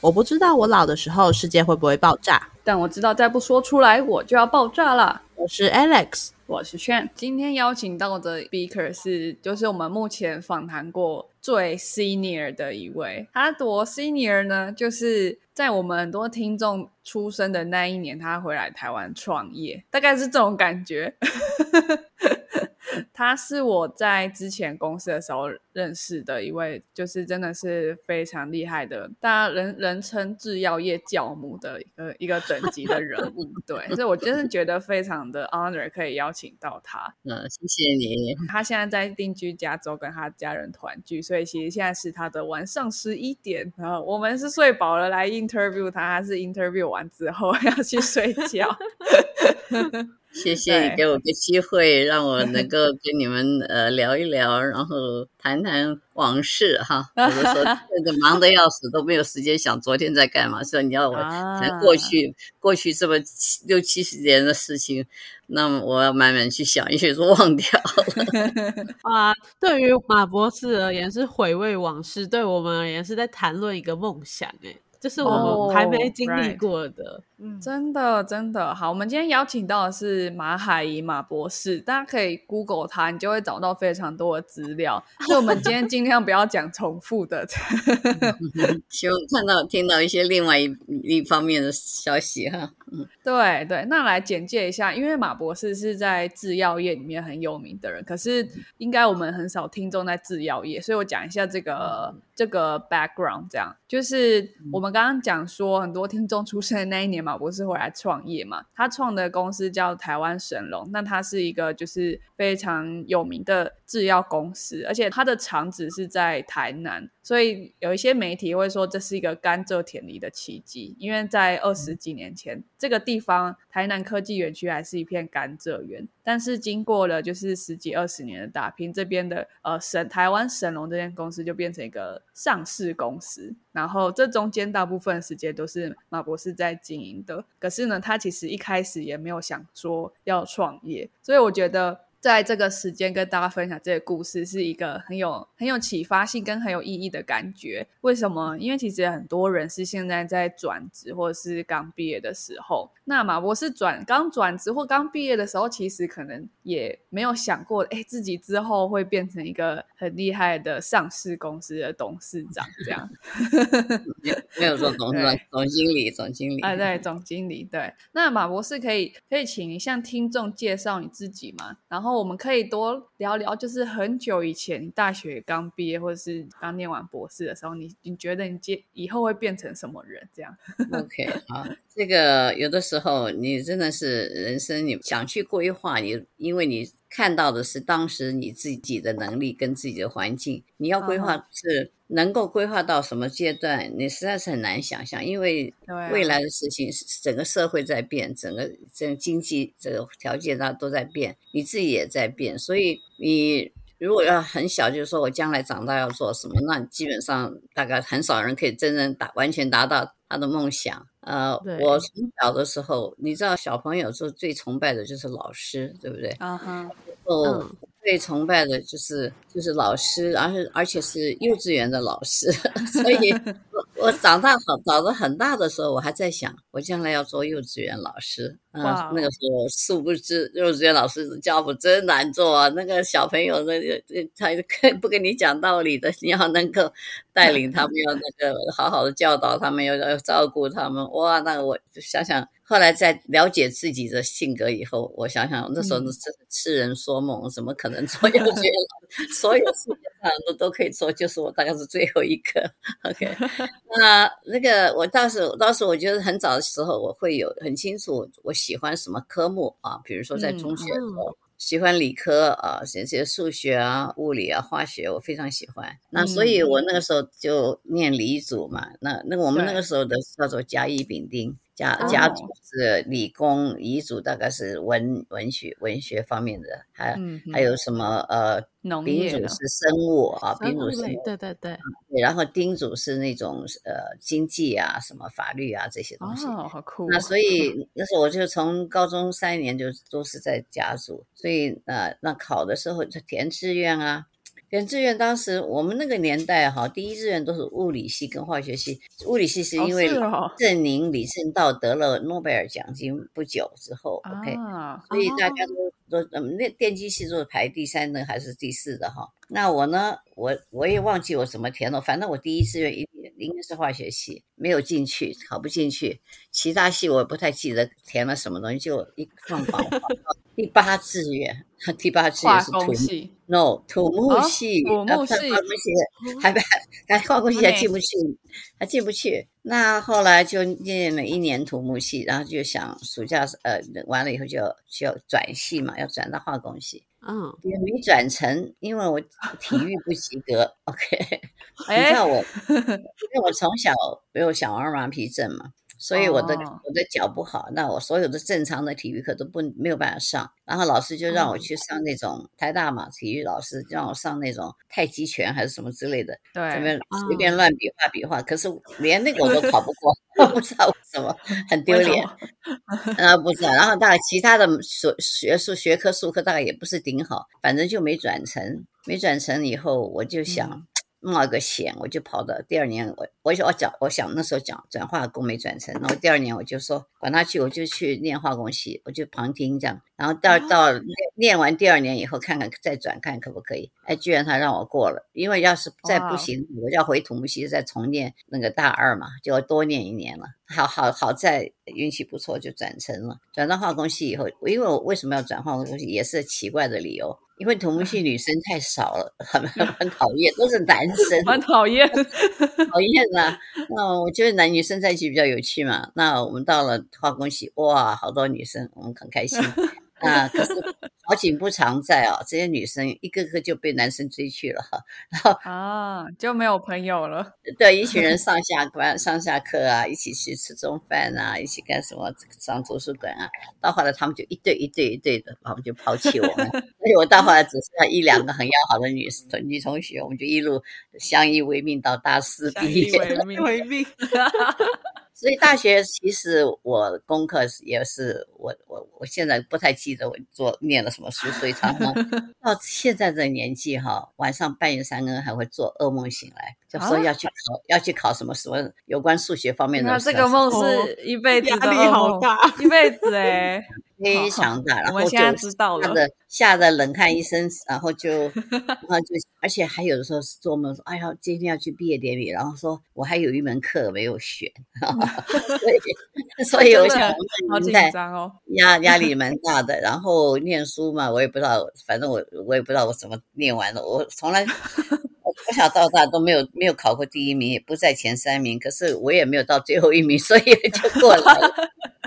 我不知道我老的时候世界会不会爆炸，但我知道再不说出来我就要爆炸了。我是 Alex，我是炫。今天邀请到的 speaker 是，就是我们目前访谈过最 senior 的一位。他多 senior 呢？就是在我们很多听众出生的那一年，他回来台湾创业，大概是这种感觉。他是我在之前公司的时候认识的一位，就是真的是非常厉害的，大家人人称制药业教母的一个一个等级的人物。对，所以我真的觉得非常的 honor 可以邀请到他。嗯，谢谢你。他现在在定居加州，跟他家人团聚，所以其实现在是他的晚上十一点。然后我们是睡饱了来 interview 他，他是 interview 完之后 要去睡觉。谢谢你给我个机会，让我能够跟你们呃聊一聊，然后谈谈往事哈。有的时候真的忙得要死，都没有时间想昨天在干嘛。所以你要我谈 过去过去这么六七十年的事情，那么我要慢慢去想，也许是忘掉了。啊，对于马博士而言是回味往事，对我们而言是在谈论一个梦想。哎。这是我们还没经历过的，嗯，真的真的好。我们今天邀请到的是马海怡马博士，大家可以 Google 他，你就会找到非常多的资料。所以我们今天尽量不要讲重复的，希望看到听到一些另外一一方面的消息哈。嗯，对对，那来简介一下，因为马博士是在制药业里面很有名的人，可是应该我们很少听众在制药业，所以我讲一下这个这个 background，这样就是我们。刚刚讲说，很多听众出生的那一年，马博士回来创业嘛。他创的公司叫台湾神龙，那它是一个就是非常有名的制药公司，而且它的厂址是在台南。所以有一些媒体会说这是一个甘蔗田里的奇迹，因为在二十几年前，这个地方台南科技园区还是一片甘蔗园，但是经过了就是十几二十年的打拼，这边的呃神台湾神龙这间公司就变成一个上市公司，然后这中间大部分时间都是马博士在经营的。可是呢，他其实一开始也没有想说要创业，所以我觉得。在这个时间跟大家分享这个故事，是一个很有很有启发性跟很有意义的感觉。为什么？因为其实很多人是现在在转职或者是刚毕业的时候。那马博士转刚转职或刚毕业的时候，其实可能也没有想过，哎，自己之后会变成一个很厉害的上市公司的董事长这样。没有说董事长，总经理，总经理。啊，对，总经理。对。那马博士可以可以请你向听众介绍你自己吗？然后。然后我们可以多聊聊，就是很久以前，你大学刚毕业或者是刚念完博士的时候，你你觉得你接以后会变成什么人？这样？OK，好，这个有的时候你真的是人生，你想去规划，你因为你。看到的是当时你自己的能力跟自己的环境，你要规划是能够规划到什么阶段，你实在是很难想象，因为未来的事情，整个社会在变，整个整个经济这个条件它都在变，你自己也在变，所以你如果要很小，就是说我将来长大要做什么，那基本上大概很少人可以真正达完全达到他的梦想。呃，我从小的时候，你知道，小朋友就最崇拜的就是老师，对不对？啊哈。哦，最崇拜的就是就是老师，而且而且是幼稚园的老师，所以。我长大好长得很大的时候，我还在想，我将来要做幼稚园老师。嗯，那个时候殊不知，幼稚园老师教不真难做啊。那个小朋友，那个他不跟你讲道理的，你要能够带领他们，要那个好好的教导他们，要要照顾他们。哇，那我想想。后来在了解自己的性格以后，我想想那时候真是痴人说梦，怎么可能做幼稚园老师？所有世界上都都可以做，就是我大概是最后一个。OK，那那个我当时当时我觉得很早的时候，我会有很清楚我喜欢什么科目啊，比如说在中学的时候。喜欢理科啊，这些数学啊、物理啊、化学，我非常喜欢。那所以，我那个时候就念理组嘛。那那我们那个时候的叫做甲乙丙丁，甲甲组是理工，乙组大概是文文学文学方面的，还还有什么呃。丙组是生物啊，丙组是，对对对，对，然后丁组是那种呃经济啊，什么法律啊这些东西。哦，好酷。那所以那时候我就从高中三年就都是在甲组，所以呃那考的时候就填志愿啊，填志愿当时我们那个年代哈，第一志愿都是物理系跟化学系。物理系是因为郑宁、李政道得了诺贝尔奖金不久之后，OK，所以大家都都嗯，那电机系都是排第三的还是第四的哈。那我呢，我我也忘记我怎么填了，反正我第一志愿一应该是化学系，没有进去，考不进去。其他系我不太记得填了什么东西，就一放榜。第八志愿，第八志愿是土木，no 土木系，土木系，还还还化工系还进不去，还进不去。那后来就念了一年土木系，然后就想暑假呃完了以后就要需要转系嘛，要转到化工系，嗯，也没转成，因为我体育不及格。OK，你知道我，因为我从小有小儿麻痹症嘛。所以我的我的脚不好，那我所有的正常的体育课都不没有办法上，然后老师就让我去上那种台大嘛，体育老师让我上那种太极拳还是什么之类的，对，随便随便乱比划比划，可是连那个我都考不过，不知道为什么，很丢脸，啊不知道，然后大概其他的所学术学科术科大概也不是顶好，反正就没转成，没转成以后我就想。冒一个险，我就跑到第二年，我我我讲，我想那时候讲转化工没转成，然后第二年我就说管他去，我就去念化工系，我就旁听这样，然后到到念完第二年以后，看看再转看可不可以，哎，居然他让我过了，因为要是再不行，我要回土木系再重念那个大二嘛，就要多念一年了，好好好在运气不错就转成了，转到化工系以后，因为我为什么要转化工系，也是奇怪的理由。因为土木系女生太少了，很 很讨厌，都是男 生，很讨厌，讨厌啊！那我觉得男女生在一起比较有趣嘛。那我们到了化工系，哇，好多女生，我们很开心。啊，可是好景不常在哦，这些女生一个个就被男生追去了哈，然后啊就没有朋友了。对，一群人上下班、上下课啊，一起去吃中饭啊，一起干什么？上图书馆啊。到后来他们就一对一对一对的，然后就抛弃我们。所以我到后来只剩下一两个很要好的女同女同学，我们就一路相依为命到大四毕业。相依为命，为命。所以大学其实我功课也是我我我现在不太记得我做念了什么书，所以常常 到现在这年纪哈，晚上半夜三更还会做噩梦醒来，就说要去考要去考什么什么有关数学方面的。那这个梦是一辈子压力好大，一辈子哎。非常大，然后就吓得吓得冷汗一身，然后就 然后就，而且还有的时候是做梦说，哎呀，今天要去毕业典礼，然后说我还有一门课没有选，所以 所以我想好紧张哦，压压力蛮大的。然后念书嘛，我也不知道，反正我我也不知道我怎么念完了，我从来从小到大都没有没有考过第一名，也不在前三名，可是我也没有到最后一名，所以就过来了。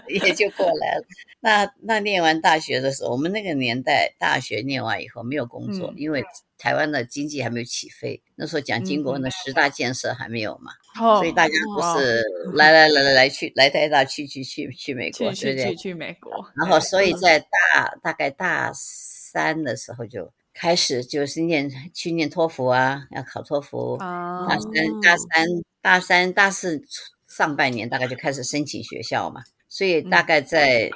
也就过来了。那那念完大学的时候，我们那个年代大学念完以后没有工作，因为台湾的经济还没有起飞。那时候蒋经国的十大建设还没有嘛，所以大家不是来来来来来去来台大去去去去美国，去去去美国。然后所以在大大概大三的时候就开始就是念去念托福啊，要考托福。大三大三大三大四上半年大概就开始申请学校嘛。所以大概在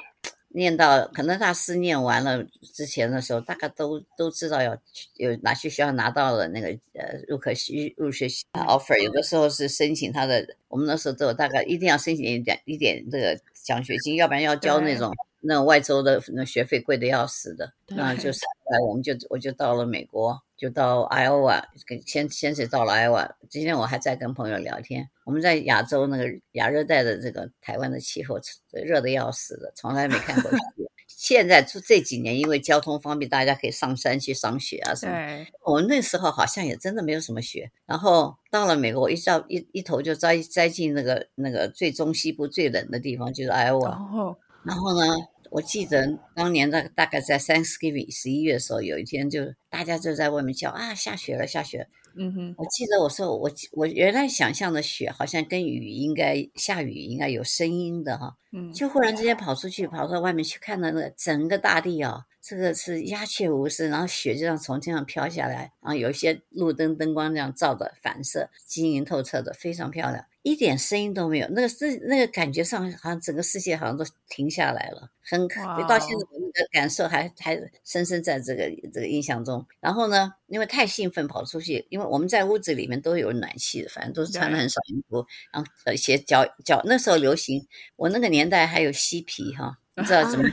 念到可能大四念完了之前的时候，大概都都知道要有哪些学校拿到了那个呃入可需入学 offer，有的时候是申请他的，我们那时候都有大概一定要申请一点一点这个奖学金，要不然要交那种那外州的那学费贵的要死的，那就是来我们就我就到了美国。就到 Iowa，跟先先是到了 Iowa。今天我还在跟朋友聊天，我们在亚洲那个亚热带的这个台湾的气候热的要死的，从来没看过雪。现在这这几年因为交通方便，大家可以上山去赏雪啊什么。我们那时候好像也真的没有什么雪。然后到了美国，一照一一头就栽栽进那个那个最中西部最冷的地方，就是 Iowa。然后呢？我记得当年的大概在 Thanksgiving 十一月的时候，有一天就大家就在外面叫啊下雪了下雪。嗯哼，我记得我说我我原来想象的雪好像跟雨应该下雨应该有声音的哈。嗯，就忽然之间跑出去跑到外面去看到那个整个大地啊，这个是鸦雀无声，然后雪就像从天上飘下来，然后有一些路灯灯光这样照的反射，晶莹透彻的，非常漂亮。一点声音都没有，那个是那个感觉上好像整个世界好像都停下来了，很到现在我们的感受还还深深在这个这个印象中。然后呢，因为太兴奋跑出去，因为我们在屋子里面都有暖气，反正都是穿的很少衣服，然后呃鞋脚脚那时候流行，我那个年代还有嬉皮哈。你知道怎么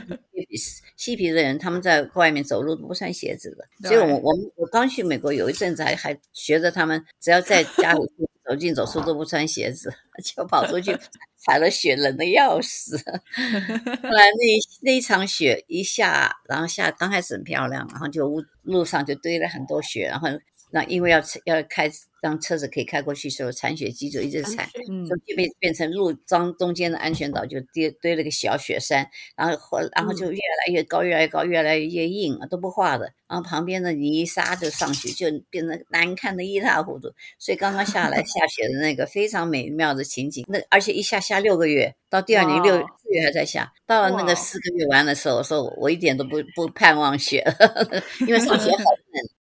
嬉皮的人，他们在外面走路都不穿鞋子的。所以，我我们我刚去美国有一阵子，还还学着他们，只要在家里走进走出都不穿鞋子，就跑出去踩了雪，冷的要死。后来那那一场雪一下，然后下刚开始很漂亮，然后就路路上就堆了很多雪，然后那因为要要开。让车子可以开过去的时候，铲雪机就一直铲，就变变成路中中间的安全岛，就堆堆了个小雪山，然后后然后就越来越高，越来越高，越来越硬，都不化的。然后旁边的泥沙就上去，就变得难看的一塌糊涂。所以刚刚下来下雪的那个非常美妙的情景，那而且一下下六个月，到第二年六四月还在下，到了那个四个月完的时候，我说我一点都不不盼望雪了，因为上学好 冷。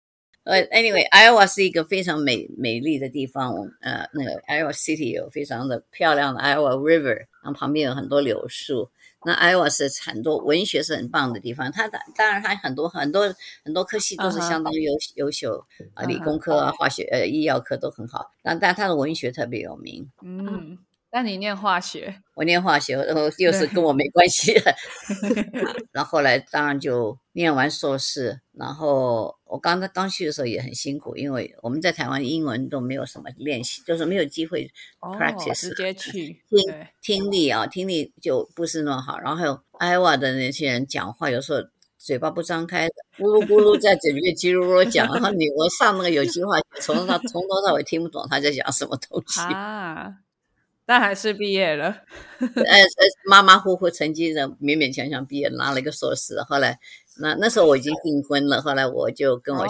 呃，Anyway，Iowa 是一个非常美美丽的地方。呃，那个 Iowa City 有非常的漂亮的 Iowa River，然后旁边有很多柳树。那 Iowa 是很多文学是很棒的地方。它当当然它很多很多很多科系都是相当优优秀啊，理工科啊、化学呃、医药科都很好。但但它的文学特别有名。嗯。那你念化学，我念化学，然后又是跟我没关系。然后后来当然就念完硕士，然后我刚刚刚去的时候也很辛苦，因为我们在台湾英文都没有什么练习，就是没有机会 practice，直接去听听力啊，听力就不是那么好。然后还有艾瓦的那些人讲话，有时候嘴巴不张开，咕噜咕噜在嘴里面叽噜噜讲，然后你我上那个有机化学，从到从头到尾听不懂他在讲什么东 西啊。但还是毕业了，呃呃，马马虎虎成绩的勉勉强强毕业，拿了一个硕士。后来，那那时候我已经订婚了，后来我就跟我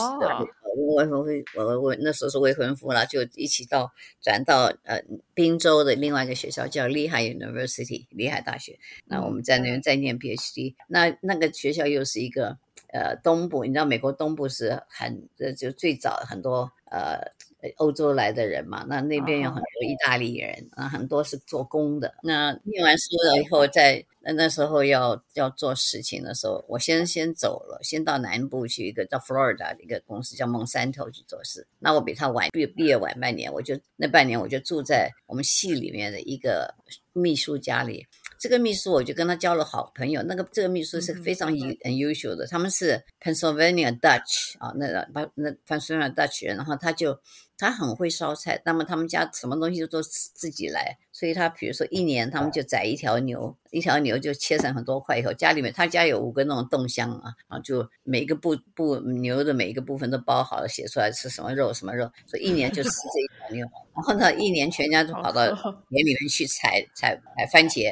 未婚夫，我我那时候是未婚夫了，就一起到转到呃滨州的另外一个学校，叫厉害 University，厉害大学。那我们在那边在念 PhD，那那个学校又是一个呃东部，你知道美国东部是很呃就最早很多呃。欧洲来的人嘛，那那边有很多意大利人啊，很多是做工的。那念完书了以后，在那那时候要要做事情的时候，我先先走了，先到南部去一个叫 Florida 的一个公司叫 Monsanto 去做事。那我比他晚毕毕业晚半年，我就那半年我就住在我们系里面的一个秘书家里。这个秘书我就跟他交了好朋友。那个这个秘书是非常优很优秀的，他们是 Pennsylvania Dutch 啊，那个把那 Pennsylvania Dutch 人，然后他就。他很会烧菜，那么他们家什么东西都都自己来，所以他比如说一年他们就宰一条牛，一条牛就切成很多块以后，家里面他家有五个那种冻箱啊，然后就每一个部部牛的每一个部分都包好了，写出来吃什么肉什么肉，所以一年就吃这一条牛，然后呢一年全家都跑到田里面去采采采番茄。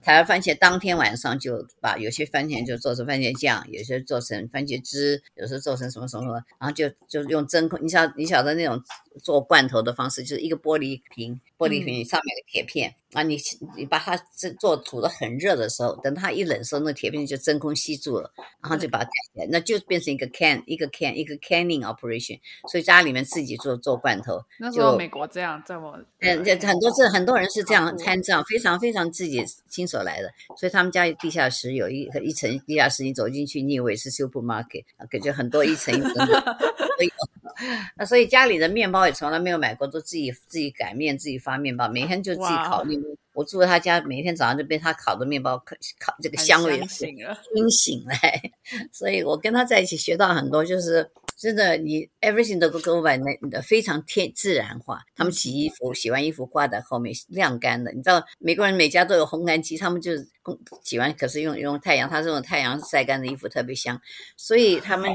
采了番茄，当天晚上就把有些番茄就做成番茄酱，有些做成番茄汁，有时候做成什么什么什么，然后就就用真空，你晓你晓得那种做罐头的方式，就是一个玻璃瓶，玻璃瓶上面的铁片。啊，你你把它这做煮的很热的时候，等它一冷时候，那铁片就真空吸住了，然后就把它盖起来，那就变成一个 can 一个 can 一个 canning operation。所以家里面自己做做罐头，那时候美国这样这么，嗯，就很多是很多人是这样参照，非常非常自己亲手来的。所以他们家地下室有一一层地下室，你走进去，你以为是 supermarket，感觉很多一层一层的。那 所以家里的面包也从来没有买过，都自己自己擀面，自己发面包，每天就自己烤面包。我住在他家，每天早上就被他烤的面包烤烤这个香味熏醒了。所以我跟他在一起学到很多，就是真的，你 everything 都 go by 那非常天自然化。他们洗衣服，洗完衣服挂在后面晾干的。你知道美国人每家都有烘干机，他们就是洗完可是用用太阳，他这种太阳晒干的衣服特别香。所以他们 呃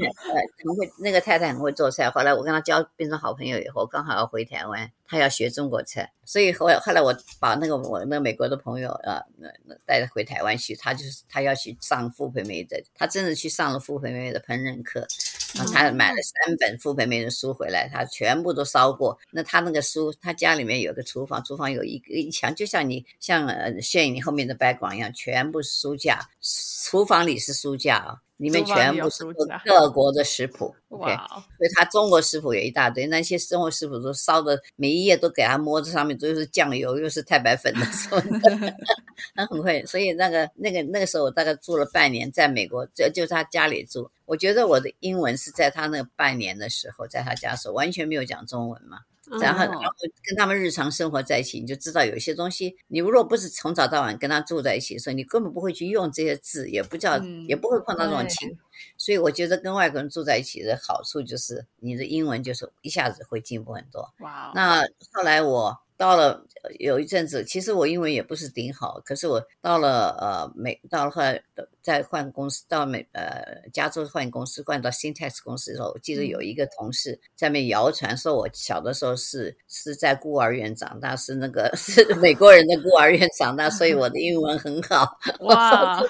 很会，那个太太很会做菜。后来我跟他交变成好朋友以后，刚好要回台湾。他要学中国菜，所以后来后来我把那个我那个美国的朋友啊，那那带回台湾去，他就是他要去上傅培梅的，他真的去上了傅培梅的烹饪课，然后他买了三本傅培梅的书回来，他全部都烧过。那他那个书，他家里面有个厨房，厨房有一个一墙，就像你像呃炫你后面的 background 一样，全部是书架，厨房里是书架啊。里面全部是各国的食谱。OK，所以他中国食谱有一大堆，那些中国食谱都烧的每一页都给他摸着，上面都是酱油，又是太白粉的什么的，他很会。所以那个那个那个时候我大概住了半年，在美国就就他家里住。我觉得我的英文是在他那半年的时候，在他家时候完全没有讲中文嘛。然后，然后跟他们日常生活在一起，你就知道有些东西，你如果不是从早到晚跟他住在一起的时候，你根本不会去用这些字，也不叫，也不会碰到这种情。所以我觉得跟外国人住在一起的好处就是，你的英文就是一下子会进步很多。哇！那后来我到了有一阵子，其实我英文也不是顶好，可是我到了呃美，到了后来。再换公司到美呃加州换公司换到 Syntax 公司的时候，我记得有一个同事在那谣传说我小的时候是是在孤儿院长大，是那个是美国人的孤儿院长大，所以我的英文很好。哇，故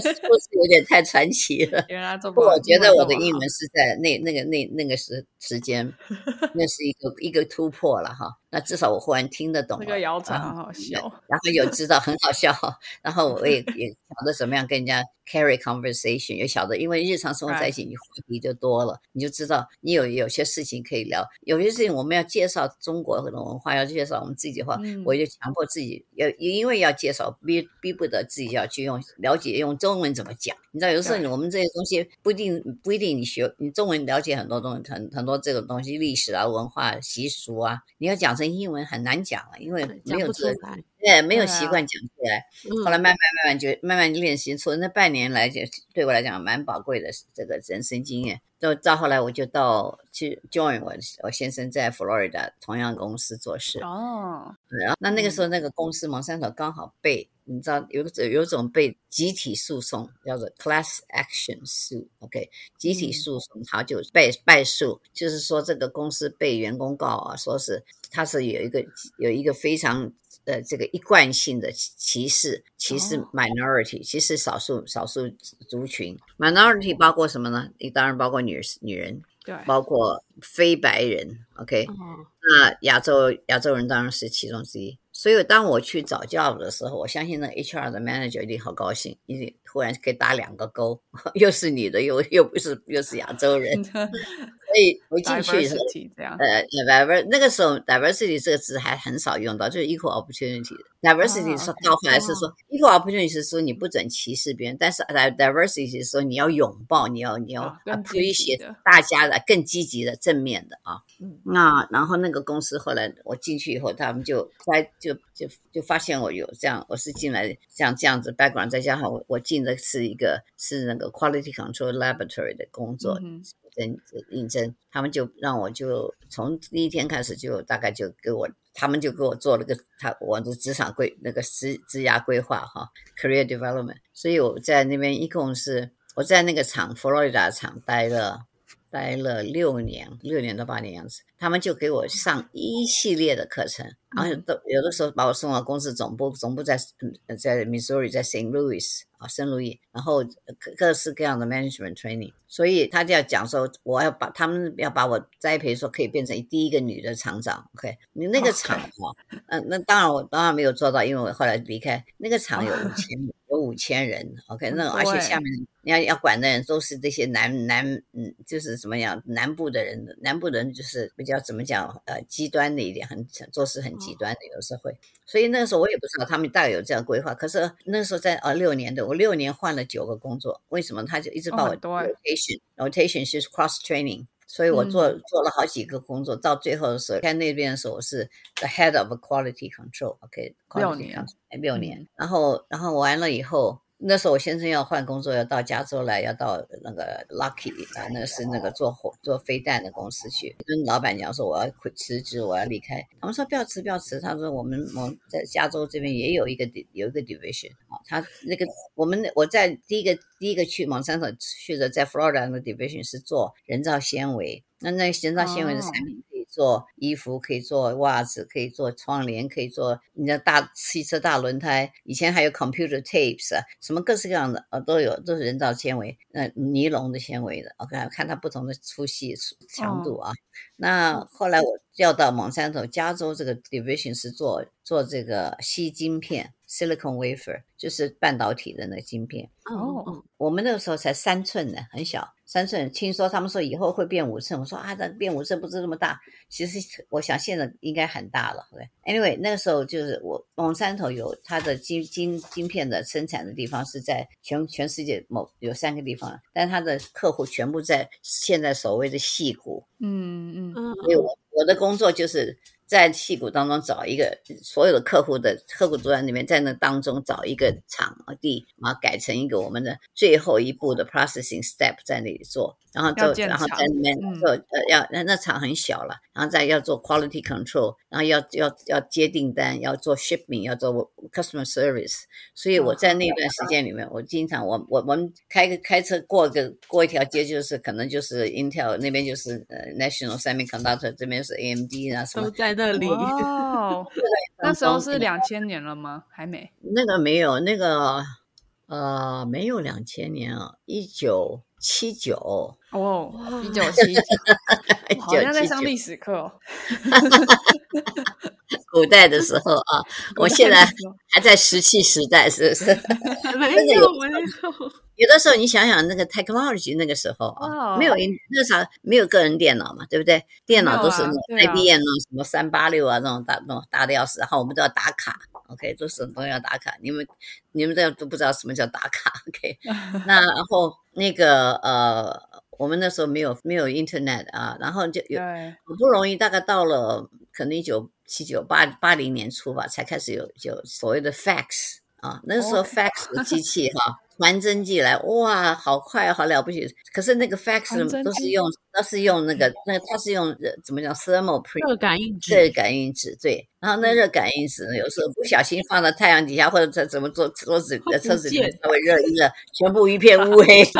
事有点太传奇了。原来这么，我觉得我的英文是在那那个那那个时时间，那是一个一个突破了哈。那至少我忽然听得懂。那个谣传很好笑，然后有知道很好笑，然后我也也晓得怎么样跟人家。carry conversation 也晓得，因为日常生活在一起，你话题就多了，你就知道你有有些事情可以聊。有些事情我们要介绍中国的文化，要介绍我们自己的话，我就强迫自己要，因为要介绍，逼逼不得自己要去用了解用中文怎么讲。你知道，有时候我们这些东西不一定不一定你学你中文了解很多东西，很很多这种东西历史啊、文化习俗啊，你要讲成英文很难讲了，因为没有这。对，没有习惯讲出来，后来慢慢慢慢就慢慢练习出那半年来就，对我来讲蛮宝贵的这个人生经验。到到后来我就到去 join 我我先生在 Florida 同样公司做事。哦，然后那那个时候那个公司蒙山头刚好被你知道有有种被集体诉讼叫做 class action suit，OK，集体诉讼他就败败诉，就是说这个公司被员工告啊，说是他是有一个有一个非常。呃，这个一贯性的歧视，歧视 minority，歧视少数少数族群。minority 包括什么呢？你当然包括女女人，对，包括非白人。OK，那亚洲亚洲人当然是其中之一。所以当我去找 job 的时候，我相信那 HR 的 manager 一定好高兴，一定忽然可以打两个勾，又是女的，又又不是又是亚洲人。所以我进去是呃，diversity 那个时候 diversity 这个词还很少用到，就是 equal opportunity。diversity 说到后来是说 equal opportunity 是说你不准歧视别人，但是 diversity 是说你要拥抱，你要你要 appreciate 大家的更积极的正面的啊。那然后那个公司后来我进去以后，他们就在就就就发现我有这样，我是进来像这样子 background，再加上我我进的是一个是那个 quality control laboratory 的工作。认认真，他们就让我就从第一天开始就大概就给我，他们就给我做了个他我的职场规那个职职涯规划哈，career development。所以我在那边一共是我在那个厂佛罗里达厂待了待了六年，六年到八年样子。他们就给我上一系列的课程，然后都有的时候把我送到公司总部，总部在在 Missouri，在 Saint Louis 啊，圣路易，然后各各式各样的 management training，所以他就要讲说，我要把他们要把我栽培说可以变成第一个女的厂长，OK？你那个厂啊，嗯，那当然我当然没有做到，因为我后来离开那个厂有五千 有五千人，OK？那而且下面你要要管的人都是这些南南嗯，就是怎么样南部的人，南部人就是比较。怎么讲？呃，极端的一点，很做事很极端的，有时候会。所以那个时候我也不知道他们大概有这样规划。可是那时候在呃六年的，我六年换了九个工作。为什么？他就一直把我 rotation，rotation 是 cross training。所以我做做了好几个工作，到最后的时候，在那边的时候我是 the head of quality control。OK，okay, 六年，六年。然后，然后完了以后。那时候我先生要换工作，要到加州来，要到那个 Lucky 啊，那是那个做火做飞弹的公司去，跟老板娘说我要辞职，我要离开。他们说不要辞，不要辞。他说我们我们在加州这边也有一个有一个 division 啊，他那个我们我在第一个第一个去蒙山头去的，在 Florida 的 division 是做人造纤维，那那人造纤维的产品可以。做衣服可以做袜子，可以做窗帘，可以做你的大汽车大轮胎。以前还有 computer tapes 啊，什么各式各样的啊都有，都是人造纤维，那尼龙的纤维的。OK，看它不同的粗细、强度啊。那后来我调到蒙山头加州这个 division 是做做这个吸晶片。Silicon wafer，就是半导体的那个晶片。哦，我们那个时候才三寸呢，很小，三寸。听说他们说以后会变五寸，我说啊，那变五寸不是那么大。其实我想现在应该很大了。对，anyway，那个时候就是我往山头有它的晶晶晶片的生产的地方是在全全世界某有三个地方，但它的客户全部在现在所谓的细谷。嗯嗯，所以我我的工作就是在戏谷当中找一个所有的客户的客户组在里面，在那当中找一个场地，然后改成一个我们的最后一步的 processing step 在那里做，然后就，然后在里面做呃要那那场很小了，然后再要做 quality control，然后要要要接订单，要做 shipping，要做 customer service，所以我在那段时间里面，我经常我我我们开个开车过个过一条街，就是可能就是 Intel 那边就是呃。National Semiconductor 这边是 AMD 啊，什么那里。哦，那时候是两千年了吗？还没？那个没有，那个呃，没有两千年啊，一九七九。哦，一九七九，好像在上历史课。古代的时候啊，我现在还在石器时代，是不是？没有，没有。有的时候你想想那个 technology 那个时候啊，没有那啥没有个人电脑嘛，对不对？电脑都是 IBM 啊，什么三八六啊那种大那种大的要死，然后我们都要打卡，OK，都是都要打卡。你们你们都都不知道什么叫打卡，OK？那然后那个呃，我们那时候没有没有 Internet 啊，然后就有好不容易大概到了可能一九七九八八零年初吧，才开始有有所谓的 fax 啊，那时候 fax 的机器哈。传真寄来，哇，好快，好了不起。可是那个 fax 都是用，都是用那个，那它是用怎么讲？thermal print 热感应纸，热感应纸，对。然后那热感应纸呢，有时候不小心放到太阳底下，或者在怎么做桌子、车子里面它会热一热，全部一片乌黑。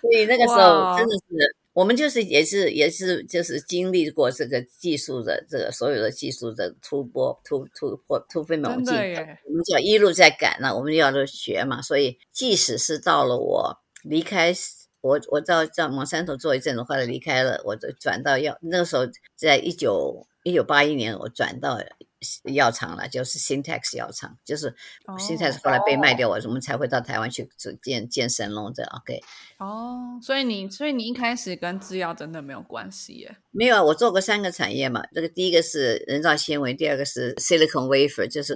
所以那个时候真的是。我们就是也是也是就是经历过这个技术的这个所有的技术的突破突突破突飞猛进，我们就一路在赶呢，我们要学嘛。所以即使是到了我离开我我到在蒙山头做一阵子，后来离开了，我就转到要那个时候，在一九一九八一年，我转到。药厂了，就是 Syntax 药厂，就是 Syntax 后来被卖掉，我我们才会到台湾去建建神龙的。OK，哦，所以你所以你一开始跟制药真的没有关系耶？没有啊，我做过三个产业嘛，这个第一个是人造纤维，第二个是 Silicon Wafer，就是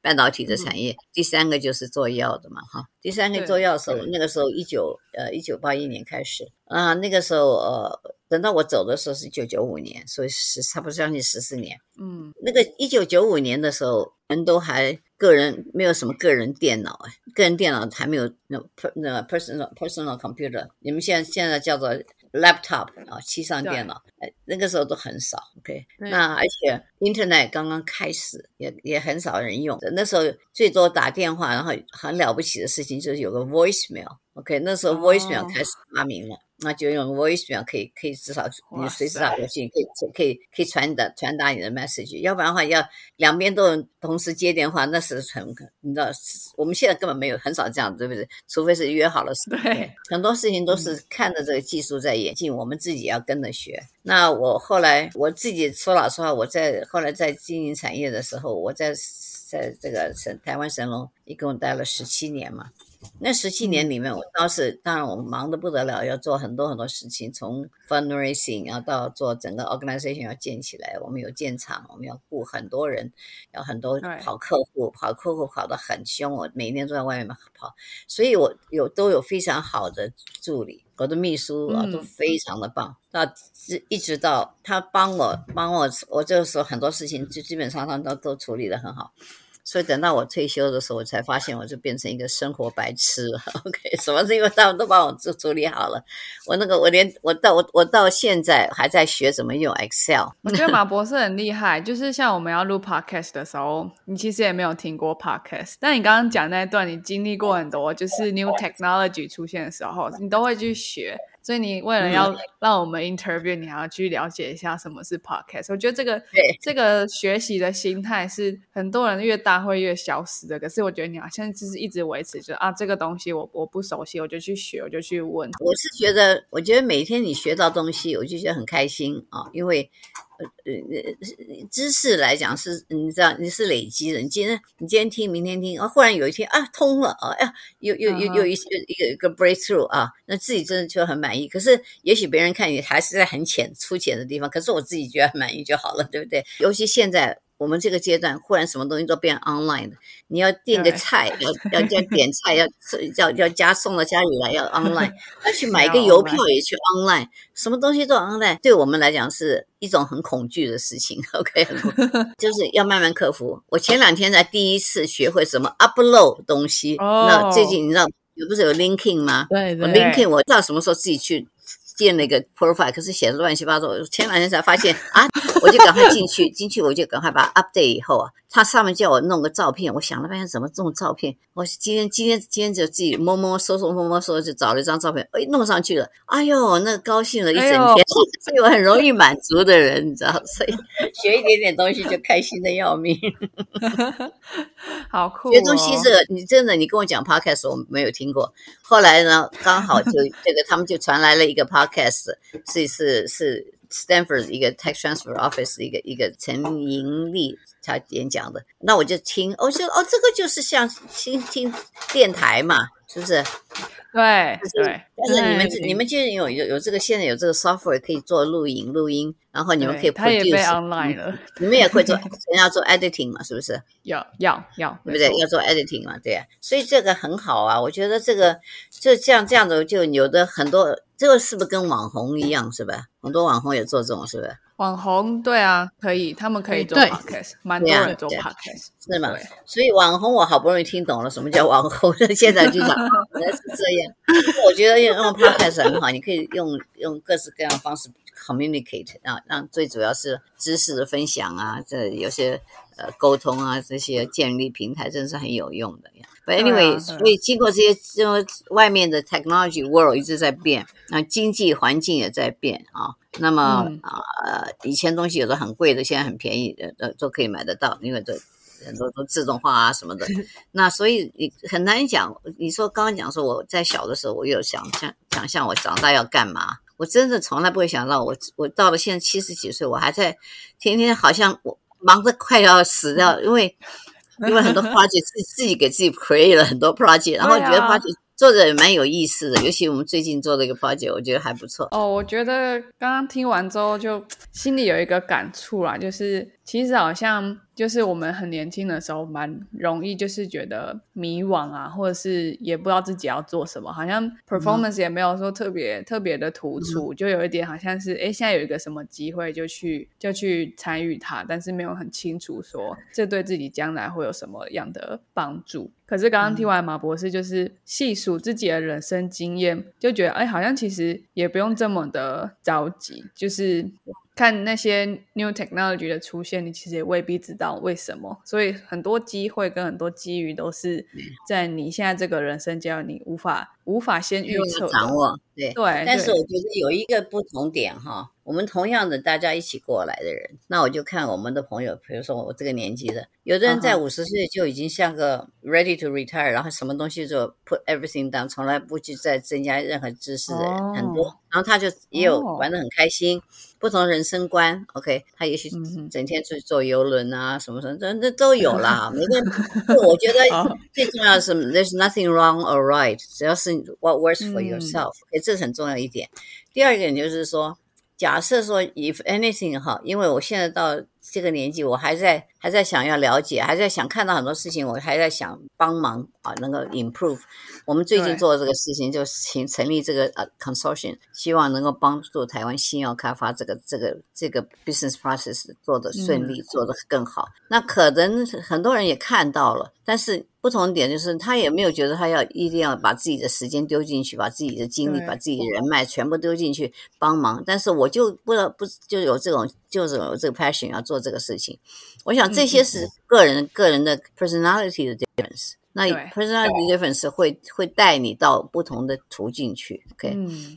半导体的产业，第三个就是做药的嘛，哈。第三个做药的时候，那个时候一九呃一九八一年开始啊，那个时候呃。等到我走的时候是一九九五年，所以是差不多将近十四年。嗯，那个一九九五年的时候，人都还个人没有什么个人电脑哎，个人电脑还没有那那 personal personal computer，你们现在现在叫做 laptop 啊，七上电脑，哎，那个时候都很少。OK，那而且 internet 刚刚开始，也也很少人用。那时候最多打电话，然后很了不起的事情就是有个 voicemail。OK，那时候 voicemail 开始发明了。那就用 voicemail 可以可以至少你随时打过去，可以可以可以传达传达你的 message。要不然的话，要两边都同时接电话，那是很你知道，我们现在根本没有很少这样，对不对？除非是约好了。对，很多事情都是看着这个技术在演进，我们自己要跟着学。那我后来我自己说老实话，我在后来在经营产业的时候，我在在这个神台湾神龙一共待了十七年嘛。那十七年里面，我倒是当然我们忙得不得了，要做很多很多事情，从 fundraising 要到做整个 organization 要建起来，我们有建厂，我们要雇很多人，要很多跑客户，跑客户跑得很凶，我每天都在外面跑，所以我有都有非常好的助理，我的秘书啊都非常的棒，到一直到他帮我帮我，我这个时候很多事情就基本上他都都处理得很好。所以等到我退休的时候，我才发现我就变成一个生活白痴。OK，什么是因为他们都帮我处处理好了。我那个我连我到我我到现在还在学怎么用 Excel。我觉得马博士很厉害，就是像我们要录 Podcast 的时候，你其实也没有听过 Podcast，但你刚刚讲那一段，你经历过很多，就是 New Technology 出现的时候，你都会去学。所以你为了要让我们 interview，你还要去了解一下什么是 podcast。我觉得这个这个学习的心态是很多人越大会越消失的。可是我觉得你好像就是一直维持，着啊这个东西我我不熟悉，我就去学，我就去问。我是觉得，我觉得每天你学到东西，我就觉得很开心啊，因为呃呃知识来讲是，你知道你是累积的。你今天你今天听，明天听，啊，忽然有一天啊通了啊，哎呀，又又又又一些一个一个 breakthrough 啊，那自己真的就很满意。可是也许别人看你还是在很浅粗浅的地方，可是我自己觉得满意就好了，对不对？尤其现在。我们这个阶段忽然什么东西都变 online 的，你要订个菜，要要要点菜，要要要家送到家里来，要 online，要去买一个邮票也去 online，什么东西都 online，对我们来讲是一种很恐惧的事情。OK，就是要慢慢克服。我前两天才第一次学会什么 upload 东西，那最近你知道有不是有 linking 吗？对对，linking 我不知道什么时候自己去。建了一个 profile，可是写的乱七八糟。前两天才发现啊，我就赶快进去，进去我就赶快把它 update 以后啊，他上面叫我弄个照片，我想了半天怎么弄照片。我今天今天今天就自己摸摸搜搜摸摸搜，就找了一张照片，哎，弄上去了。哎呦，那高兴了一整天。所以我很容易满足的人，你知道，所以 学一点点东西就开心的要命。好酷！学东西这个，你真的，你跟我讲 podcast，我没有听过。后来呢，刚好就 这个，他们就传来了一个 podcast，是是是 Stanford 一个 tech transfer office 一个一个陈盈利他演讲的。那我就听，我就哦，这个就是像听听电台嘛，是不是？对对，但是你们你们就有有有这个现在有这个 software 可以做录影录音，然后你们可以 produce online 了，你们也会做，人要做 editing 嘛，是不是？要要要，对不对？要做 editing 嘛，对呀，所以这个很好啊，我觉得这个就像这样子，就有的很多，这个是不是跟网红一样，是吧？很多网红也做这种，是不是？网红对啊，可以，他们可以做 podcast，蛮多人做 podcast，是吗？所以网红我好不容易听懂了什么叫网红，现在就讲原来是这样。我觉得用用 podcast 很好，你可以用用各式各样的方式 communicate，让让最主要是知识的分享啊，这有些呃沟通啊，这些建立平台真是很有用的呀。But anyway，所以经过这些，就外面的 technology world 一直在变，那经济环境也在变啊。那么啊，以前东西有的很贵的，现在很便宜的，都都可以买得到，因为这很多都自动化啊什么的。那所以你很难讲。你说刚刚讲说我在小的时候，我有想象想象我长大要干嘛？我真的从来不会想到，我我到了现在七十几岁，我还在天天好像我忙得快要死掉，因为。因为很多 project 自自己给自己 create 了很多 project，然后觉得 project 做的也蛮有意思的，尤其我们最近做的一个 project，我觉得还不错。哦，我觉得刚刚听完之后，就心里有一个感触啦，就是其实好像。就是我们很年轻的时候，蛮容易就是觉得迷惘啊，或者是也不知道自己要做什么，好像 performance 也没有说特别特别的突出，就有一点好像是哎，现在有一个什么机会就去就去参与它，但是没有很清楚说这对自己将来会有什么样的帮助。可是刚刚听完马博士就是细数自己的人生经验，就觉得哎，好像其实也不用这么的着急，就是。看那些 new technology 的出现，你其实也未必知道为什么，所以很多机会跟很多机遇都是在你现在这个人生阶段，你无法无法先预测掌握。对对，但是我觉得有一个不同点哈，我们同样的大家一起过来的人，那我就看我们的朋友，比如说我这个年纪的，有的人在五十岁就已经像个 ready to retire，然后什么东西就 put everything down，从来不去再增加任何知识的人很多，然后他就也有玩的很开心，不同人生观，OK，他也许整天去坐游轮啊什么什么，这这都有啦。每个人，我觉得 最重要的是 there's nothing wrong or right，只要是 what works for yourself。这是很重要一点。第二点就是说，假设说 if anything 哈，因为我现在到这个年纪，我还在还在想要了解，还在想看到很多事情，我还在想帮忙啊，能够 improve。我们最近做的这个事情，就成成立这个呃 consortium，希望能够帮助台湾新药开发这个这个这个 business process 做的顺利，做的更好。那可能很多人也看到了，但是。不同点就是，他也没有觉得他要一定要把自己的时间丢进去，把自己的精力、把自己的人脉全部丢进去帮忙。但是我就不知道，不就有这种，就是有这个 passion 要做这个事情。我想这些是个人个人的 personality 的 difference。那 personality difference 会会带你到不同的途径去。OK，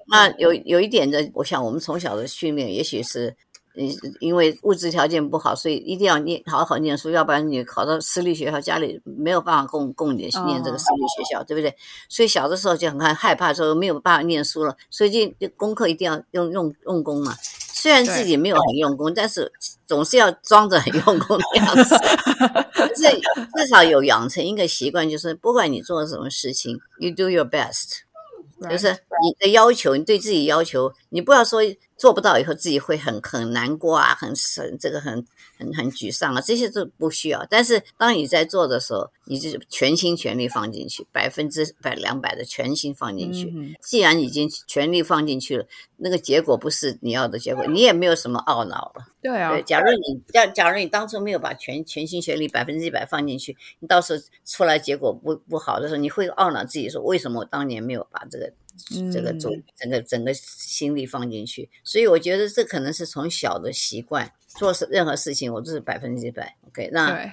那有有一点的，我想我们从小的训练，也许是。你因为物质条件不好，所以一定要念好好念书，要不然你考到私立学校，家里没有办法供供你念这个私立学校，对不对？所以小的时候就很害怕，说没有办法念书了，所以就功课一定要用用用功嘛。虽然自己没有很用功，但是总是要装着很用功的样子。至至少有养成一个习惯，就是不管你做什么事情，you do your best，就是你的要求，你对自己要求，你不要说。做不到以后，自己会很很难过啊，很很这个很很很沮丧啊，这些都不需要。但是当你在做的时候，你就全心全力放进去，百分之百两百的全心放进去。既然已经全力放进去了，那个结果不是你要的结果，你也没有什么懊恼了。对啊，对，假如你假假如你当初没有把全全心全力百分之一百放进去，你到时候出来结果不不好的时候，你会懊恼自己说为什么我当年没有把这个。这个做整个整个心力放进去，所以我觉得这可能是从小的习惯做事任何事情，我都是百分之百 OK。那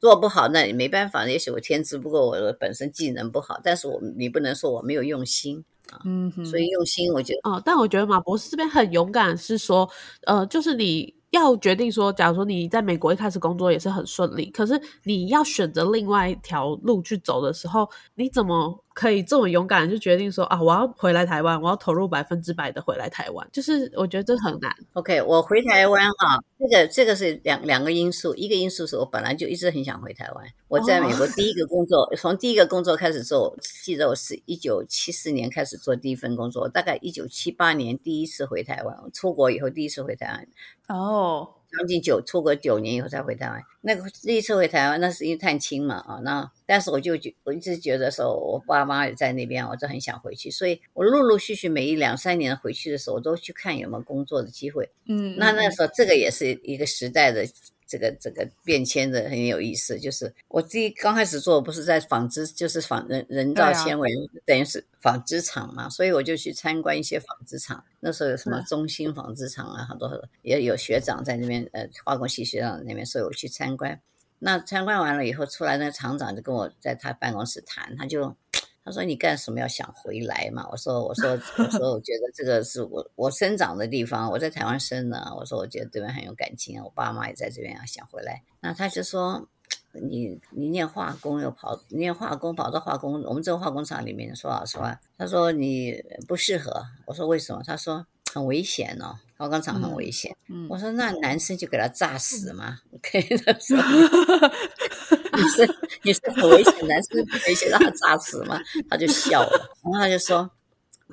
做不好，那也没办法，也许我天资不够，我本身技能不好，但是我你不能说我没有用心啊。嗯，所以用心，我觉得哦，但我觉得马博士这边很勇敢，是说呃，就是你。要决定说，假如说你在美国一开始工作也是很顺利，可是你要选择另外一条路去走的时候，你怎么可以这么勇敢就决定说啊，我要回来台湾，我要投入百分之百的回来台湾？就是我觉得这很难。OK，我回台湾哈，这个这个是两两个因素，一个因素是我本来就一直很想回台湾。我在美国第一个工作，从第一个工作开始做，记得我是一九七四年开始做第一份工作，大概一九七八年第一次回台湾，出国以后第一次回台湾。哦，将近九出国九年以后才回台湾。那个第一次回台湾，那是因为探亲嘛啊。那但是我就觉我一直觉得说，我爸妈也在那边，我就很想回去。所以我陆陆续续每一两三年回去的时候，我都去看有没有工作的机会。嗯，那那时候这个也是一个时代的。这个这个变迁的很有意思，就是我自己刚开始做不是在纺织，就是纺人人造纤维，等于是纺织厂嘛，所以我就去参观一些纺织厂。那时候有什么中兴纺织厂啊，很多也有学长在那边，呃，化工系学长那边，所以我去参观。那参观完了以后出来，那个厂长就跟我在他办公室谈，他就。他说：“你干什么要想回来嘛？”我说：“我说我说我觉得这个是我我生长的地方，我在台湾生的。我说我觉得这边很有感情啊，我爸妈也在这边啊，想回来。”那他就说：“你你念化工又跑念化工跑到化工，我们这个化工厂里面说老实话，他说你不适合。”我说：“为什么？”他说：“很危险哦，化工厂很危险。”我说：“那男生就给他炸死嘛？”OK，他说。你是你是很危险，男生危险让他炸死吗？他就笑了，然后他就说：“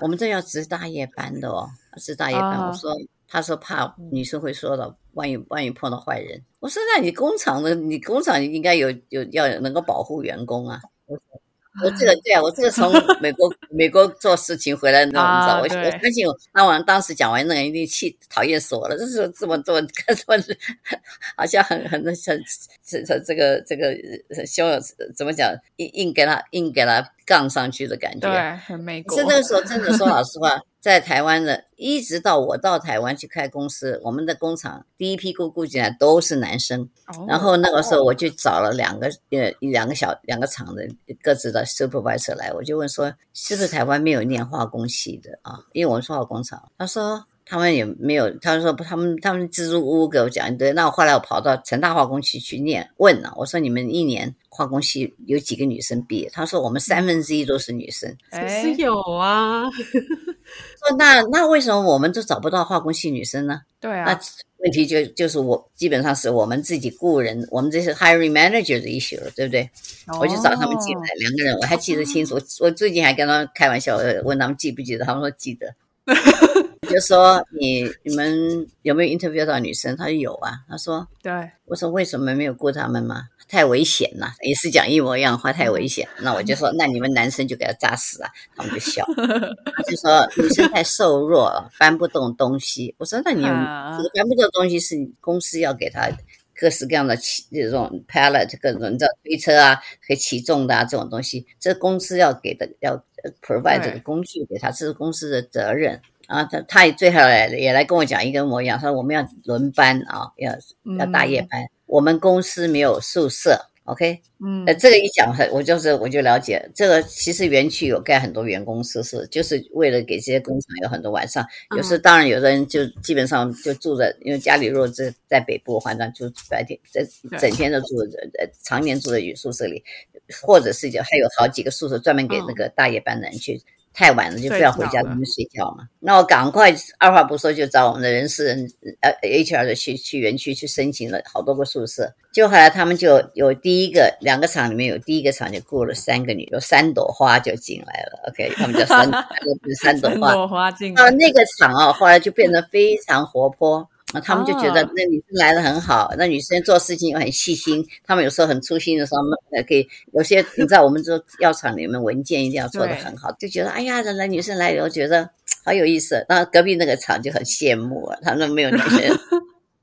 我们这要值大夜班的哦，值大夜班。”我说：“他说怕女生会说的，万一万一碰到坏人。”我说：“那你工厂的，你工厂应该有有要能够保护员工啊。”我这个对啊，我这个从美国美国做事情回来，你知道我我相信我那我当时讲完那个一定气讨厌死我了，这是这么做，这么好像很很很这这这个这个希望怎么讲硬硬给他硬给他杠上去的感觉，对，很美国。是那个时候真的说老实话。在台湾的，一直到我到台湾去开公司，我们的工厂第一批雇雇进来都是男生。然后那个时候我就找了两个呃两个小两个厂的各自的 supervisor 来，我就问说，是不是台湾没有念化工系的啊？因为我们是化工厂。他说。他们也没有，他们说，他们他们支支吾吾给我讲一堆。那我后来我跑到成大化工系去念，问了，我说你们一年化工系有几个女生毕业？他说我们三分之一都是女生。其实有啊。说那那为什么我们都找不到化工系女生呢？对啊。那问题就就是我基本上是我们自己雇人，我们这是 hiring manager 的 issue 了，对不对？我就找他们进来两个人，我还记得清楚。我我最近还跟他们开玩笑，问他们记不记得，他们说记得。就说你你们有没有 interview 到女生？他说有啊。他说，对。我说为什么没有雇他们嘛？太危险了，也是讲一模一样的话，太危险。那我就说，那你们男生就给他扎死啊！他们就笑，就说女生太瘦弱了，搬不动东西。我说，那你这个搬不动东西是公司要给他各式各样的骑这种 pallet 各种的推车啊，可以骑重的啊这种东西，这公司要给的要 provide 这个工具给他，这是公司的责任。啊，他他也最后来也来跟我讲一个模样，说我们要轮班啊，要要大夜班。我们公司没有宿舍 OK，嗯呃，这个一讲很，我就是我就了解，这个其实园区有盖很多员工宿舍，就是为了给这些工厂有很多晚上，有时当然有的人就基本上就住在，因为家里如果在在北部的话，那就白天在整天都住在呃常年住在宿舍里，或者是就还有好几个宿舍专门给那个大夜班的人去。太晚了就不要回家，他们睡觉嘛。那我赶快二话不说就找我们的人事人呃 HR 的去去园区去申请了好多个宿舍。就后来他们就有第一个两个厂里面有第一个厂就雇了三个女，有三朵花就进来了。OK，他们叫三 三朵花。三朵花进啊，那个厂啊，后来就变得非常活泼。他们就觉得那女生来的很好，那女生做事情又很细心。他们有时候很粗心的时候，呃，可以有些 你知道，我们做药厂里面文件一定要做的很好，就觉得哎呀，那女生来以后觉得好有意思。那隔壁那个厂就很羡慕啊，他们没有女生。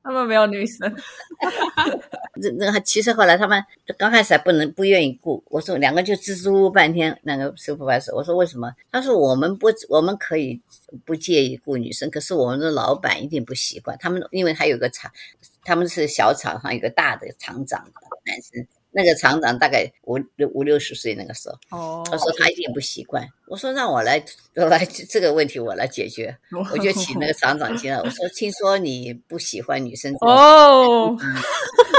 他们没有女生，那那其实后来他们刚开始还不能不愿意雇，我说两个就支支吾吾半天，那个说不办事我说为什么？他说我们不我们可以不介意雇女生，可是我们的老板一定不习惯，他们因为他有个厂，他们是小厂上有个大的厂长男生。那个厂长大概五六五六十岁那个时候，哦，他说他一定不习惯。我说让我来，我来这个问题我来解决。我就请那个厂长进来，我说听说你不喜欢女生哦，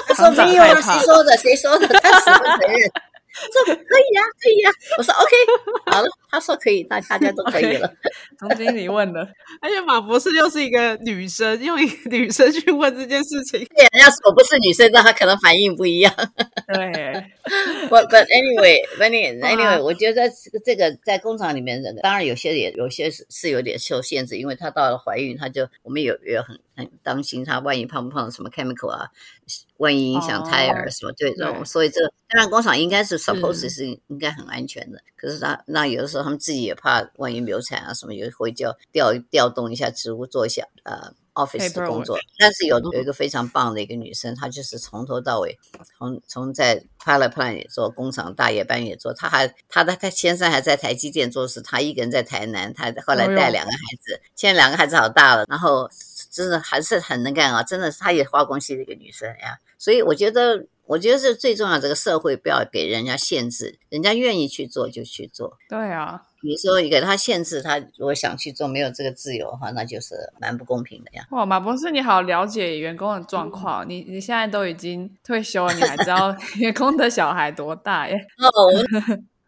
他说没有啊，谁说的？谁说的？他死不承认。说可以呀，可以呀。我说 OK，好了。他说可以，那大家都可以了。总经理问的，而且马博士又是一个女生，用一个女生去问这件事情。对，要是我不是女生，那他可能反应不一样。对。But but anyway，but anyway，我觉得这个这个在工厂里面，人当然有些也有些是是有点受限制，因为她到了怀孕，她就我们有也很很担心他万一碰不碰什么 chemical 啊，万一影响胎儿什么，对这种，所以这个当然工厂应该是 suppose 是应该很安全的，可是他那有的时候他们自己也怕万一流产啊什么，有会叫调调动一下职务做一下呃 office 的工作。但是有有一个非常棒的一个女生，她就是从头到尾，从从在 pilot plan 也做，工厂大夜班也做，她还她的她先生还在台积电做事，她一个人在台南，她后来带两个孩子，现在两个孩子好大了，然后真的还是很能干啊，真的是她也化工系的一个女生呀，所以我觉得。我觉得是最重要，这个社会不要给人家限制，人家愿意去做就去做。对啊，比如说给他限制，他如果想去做，没有这个自由的话，那就是蛮不公平的呀。哇，马博士，你好了解员工的状况，你你现在都已经退休了，你还知道 员工的小孩多大耶？哦。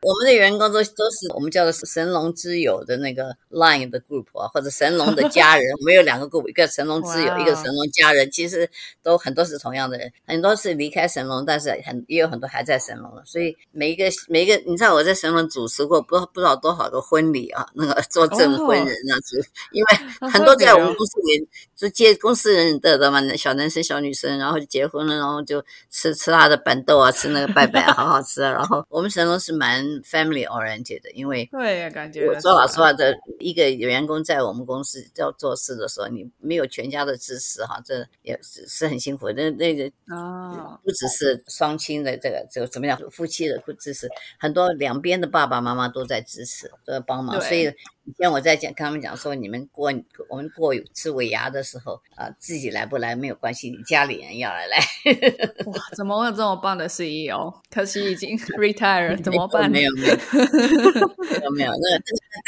我们的员工都都是我们叫做神龙之友的那个 Line 的 group 啊，或者神龙的家人。我们有两个 group，一个神龙之友，一个神龙家人。其实都很多是同样的人，很多是离开神龙，但是很也有很多还在神龙了。所以每一个每一个，你知道我在神龙主持过不不知道多少个婚礼啊，那个做证婚人啊，是因为很多在我们公司里就接公司人的的嘛，小男生小女生，然后就结婚了，然后就吃吃他的板豆啊，吃那个拜拜，好好吃啊。然后我们神龙是蛮。Family oriented 的，因为对感觉我说老实话的，一个员工在我们公司要做事的时候，你没有全家的支持哈，这也是是很辛苦。那那个啊，不只是双亲的这个这个怎么样，夫妻的支持，很多两边的爸爸妈妈都在支持，都在帮忙，所以。以前我在讲，跟他们讲说，你们过我们过吃尾牙的时候啊，自己来不来没有关系，你家里人要来来。哇，怎么会有这么棒的 CEO？可惜已经 retire，怎么办？没有没有没有没有，那个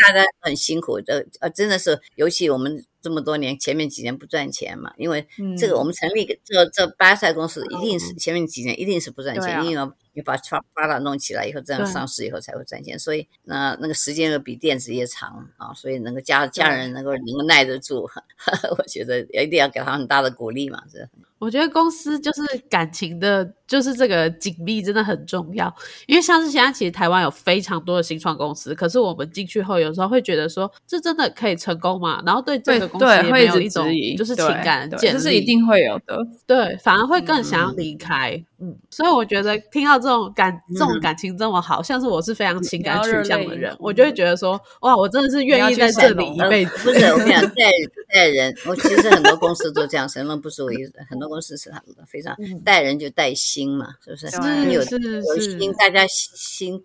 大家很辛苦的，呃，真的是，尤其我们。这么多年，前面几年不赚钱嘛？因为这个我们成立这这巴塞公司，一定是前面几年一定是不赚钱，因为要你把发发达弄起来以后，这样上市以后才会赚钱。所以那那个时间又比电子业长啊，所以能够家家人能够能够耐得住，我觉得一定要给他很大的鼓励嘛。这我觉得公司就是感情的。就是这个紧密真的很重要，因为像是现在其实台湾有非常多的新创公司，可是我们进去后有时候会觉得说，这真的可以成功吗？然后对这个公司也没有一种就是情感建立，这是一定会有的。对，反而会更想要离开。嗯，所以我觉得听到这种感这种感情这么好，像是我是非常情感取向的人，我就会觉得说，哇，我真的是愿意在这里一辈子。不是我跟你讲，带带人，我其实很多公司都这样，神龙不是我一很多公司是非常带人就带心。心嘛，是不是？有有心，大家心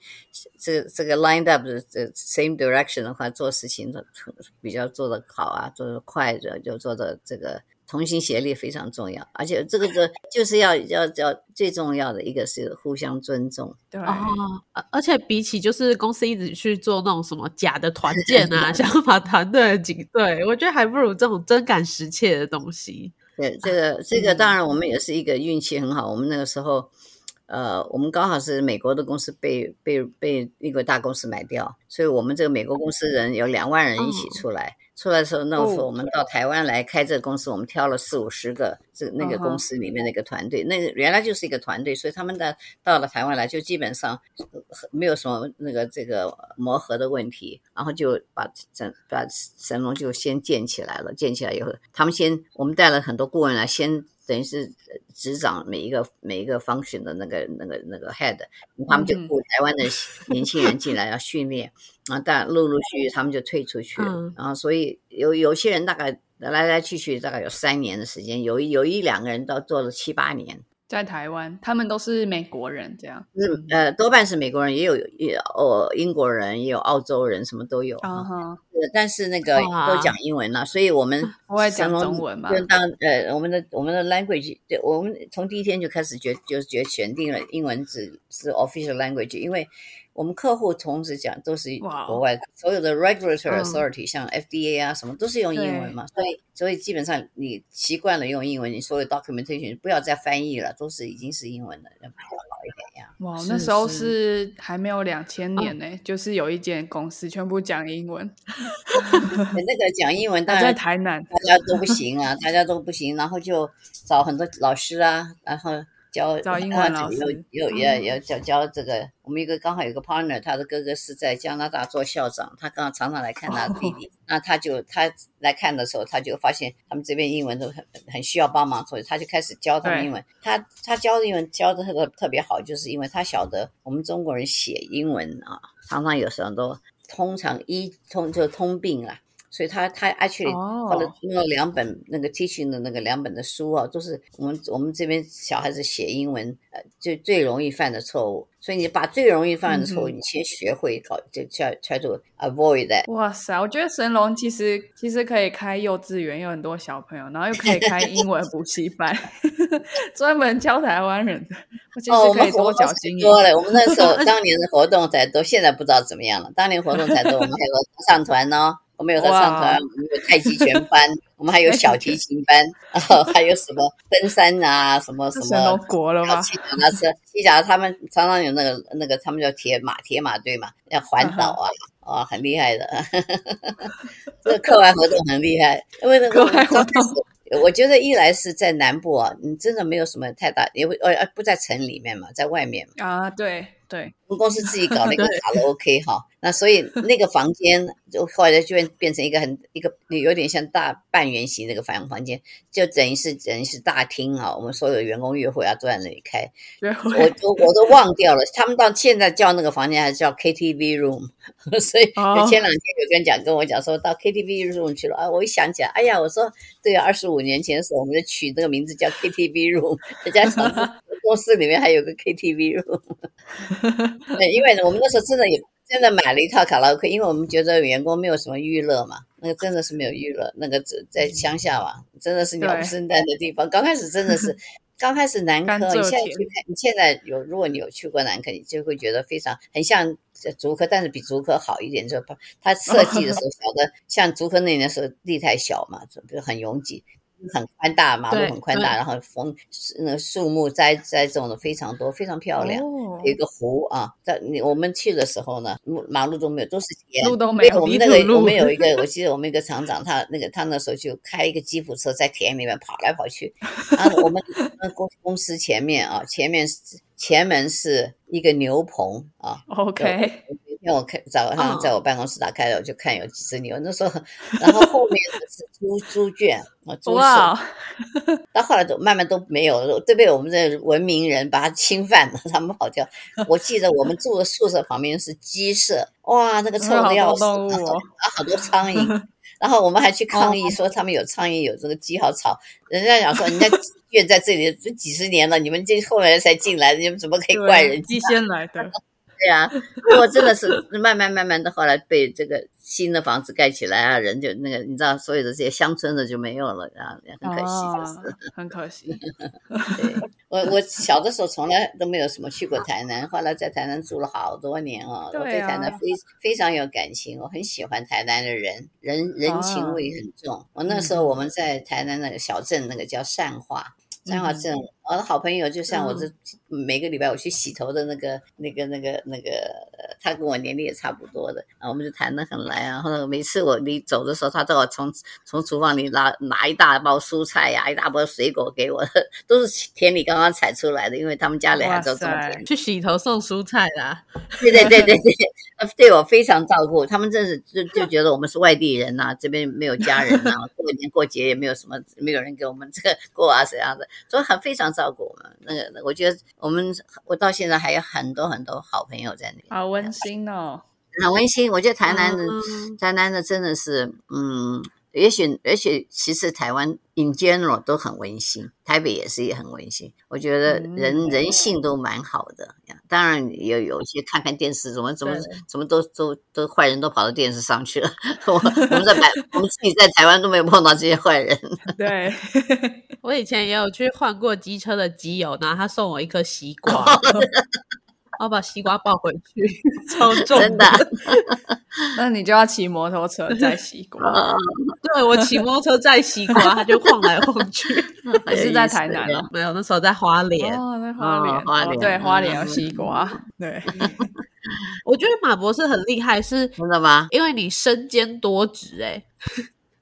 这这个 lined up 的这 same direction 的话，做事情的比较做的好啊，做的快的就做的这个同心协力非常重要，而且这个个就是要要要最重要的一个是互相尊重。对，哦，而而且比起就是公司一直去做那种什么假的团建啊，想要把团队的紧对我觉得还不如这种真感实切的东西。对，这个这个当然我们也是一个运气很好，我们那个时候。呃，我们刚好是美国的公司被被被一个大公司买掉，所以我们这个美国公司人有两万人一起出来。出来的时候，那时候我们到台湾来开这个公司，我们挑了四五十个这那个公司里面那个团队，那个原来就是一个团队，所以他们的到了台湾来就基本上没有什么那个这个磨合的问题，然后就把整把神龙就先建起来了。建起来以后，他们先我们带了很多顾问来先。等于是执掌每一个每一个 function 的那个那个那个 head，他们就雇台湾的年轻人进来要训练，然后，但陆陆续续他们就退出去了，然后所以有有些人大概来来去去大概有三年的时间，有有一两个人到做了七八年。在台湾，他们都是美国人，这样。嗯，呃，多半是美国人，也有也哦，英国人，也有澳洲人，什么都有。啊哈。但是那个都讲英文了，所以我们 不会讲中文嘛。就当呃，我们的我们的 language，对，我们从第一天就开始决就决选定了英文只是 official language，因为。我们客户同时讲都是国外所有的 regulatory authority，像 FDA 啊什么都是用英文嘛，所以所以基本上你习惯了用英文，你所有 documentation 不要再翻译了，都是已经是英文的，要比较好一点呀。哇，那时候是还没有两千年呢，就是有一间公司全部讲英文，那个讲英文，在台南大家都不行啊，大家都不行，然后就找很多老师啊，然后。教教英文老师，有有也也教教这个。我们一个刚好有个 partner，他的哥哥是在加拿大做校长，他刚好常常来看他弟弟。那他就他来看的时候，他就发现他们这边英文都很很需要帮忙，所以他就开始教他们英文。他他教的英文教的特特别好，就是因为他晓得我们中国人写英文啊，常常有时候都通常一通就通病啊。所以他他 actually 或者用了两本那个 teaching 的那个两本的书啊，都是我们我们这边小孩子写英文呃最最容易犯的错误。所以你把最容易犯的错误，你先学会搞，就 try try to avoid that。哇塞，我觉得神龙其实其实可以开幼稚园，有很多小朋友，然后又可以开英文补习班，专门教台湾人的。哦，我们多小心多了。我们那时候当年的活动才多，现在不知道怎么样了。当年活动才多，我们还有上团呢。我们有合唱团，我们有太极拳班，我们还有小提琴班，然 后还有什么登山啊，什么什么国了吗？骑脚踏车，骑脚踏他们常常有那个那个，他们叫铁马铁马队嘛，要环岛啊，哦，很厉害的。这个课外活动很厉害，因为那个刚开始，我觉得一来是在南部啊，你真的没有什么太大，因为呃呃不在城里面嘛，在外面嘛。啊，对。对，我们公司自己搞了一个 卡拉 OK 哈，那所以那个房间就后来就变变成一个很一个有点像大半圆形那个房房间，就等于是等于是大厅啊，我们所有的员工约会啊都在那里开，我都我都忘掉了，他们到现在叫那个房间还是叫 KTV room，所以前两天有跟讲跟我讲说到 KTV room 去了啊，我一想起来，哎呀，我说对啊，二十五年前的时候我们就取那个名字叫 KTV room，人家想。公司里面还有个 KTV room，对，因为我们那时候真的有真的买了一套卡拉 OK，因为我们觉得员工没有什么娱乐嘛，那个真的是没有娱乐，那个在在乡下嘛，真的是鸟不生蛋的地方。刚开始真的是，刚开始南科，你现在去看，你现在有如果你有去过南科，你就会觉得非常很像竹科，但是比竹科好一点，就它设计的时候 小的像竹科那年时候地太小嘛，就很拥挤。很宽大，马路很宽大，然后风那树木栽栽种的非常多，非常漂亮。有一个湖啊，在你我们去的时候呢，马路都没有，都是田，路都没有。我们那个我们有一个，我记得我们一个厂长，他那个他那时候就开一个吉普车在田里面跑来跑去。然后我们公公司前面啊，前面前门是一个牛棚啊。OK。因为我看早上在我办公室打开了，我就看有几只牛。那时候，然后后面是猪猪圈啊，猪舍。到后来都慢慢都没有了，都被我们这文明人把它侵犯了，他们跑掉。我记得我们住的宿舍旁边是鸡舍，哇，那个臭的要死，然后好多苍蝇。然后我们还去抗议说他们有苍蝇，有这个鸡好吵。人家讲说人家 院在这里这几十年了，你们这后来才进来的，你们怎么可以怪人？鸡先来的。对啊，不过真的是慢慢慢慢的，后来被这个新的房子盖起来啊，人就那个你知道，所有的这些乡村的就没有了啊，很可惜，就是、哦很可惜。对我我小的时候从来都没有什么去过台南，后来在台南住了好多年哦，我对对台南啊非非常有感情，我很喜欢台南的人，人人情啊味很重。我那时候我们在台南那个小镇，那个叫善化。善化镇，我的好朋友就像我这每个礼拜我去洗头的那个、那个、那个、那个，呃他跟我年龄也差不多的啊，我们就谈得很来啊。后来每次我你走的时候，他都要从从厨房里拿拿一大包蔬菜呀、一大包水果给我，都是田里刚刚采出来的，因为他们家里还在种田。去洗头送蔬菜啦。对对对对对，呃对我非常照顾，他们真是就就觉得我们是外地人呐、这边没有家人呐、过年过节也没有什么，没有人给我们这个过啊怎样的，所以很非常照顾我们。那个我觉得我们我到现在还有很多很多好朋友在那里，好温馨哦。很温馨。我觉得台南的、嗯台南的真的是，嗯，也许也许其实台湾 in general 都很温馨，台北也是也很温馨。我觉得人、嗯人性都蛮好的，当然也有一些看看电视怎么怎么对怎么都都都坏人都跑到电视上去了。我我们在台我们自己在台湾都没有碰到这些坏人。对，我以前也有去换过机车的机油，然后他送我一颗西 瓜，我把西瓜抱回去，超重真的啊那你就要骑摩托车载西瓜。啊 对我骑摩托车载西瓜，它就晃来晃去。你是在台南啊？啊？没有，那时候在花莲。哦，在花莲，哦花莲对，花莲有嗯西瓜，对，我觉得马博士很厉害，是真的吗？因为你身兼多职、欸，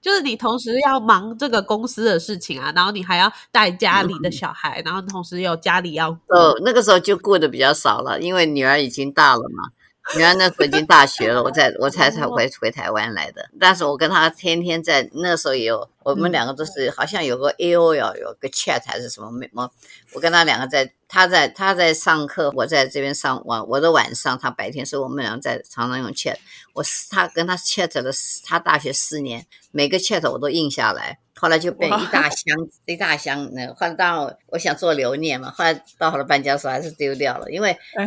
就是你同时要忙这个公司的事情啊，然后你还要带家里的小孩，然后同时有家里要顾。哦，那个时候就过得比较少了，因为女儿已经大了嘛。女儿那时候已经大学了，我在我才才回回台湾来的。但是我跟他天天在那时候也有，我们两个都是好像有个 A O L 有个 chat 还是什么没我我跟他两个在，他在他在上课，我在这边上晚我的晚上，他白天，所以我们两个在常常用 chat。我是她跟他 chat 了四，她大学四年，每个 chat 我都印下来。后来就变一大箱一大箱，那后来当然我我想做留念嘛，后来到后来搬家的时候还是丢掉了，因为那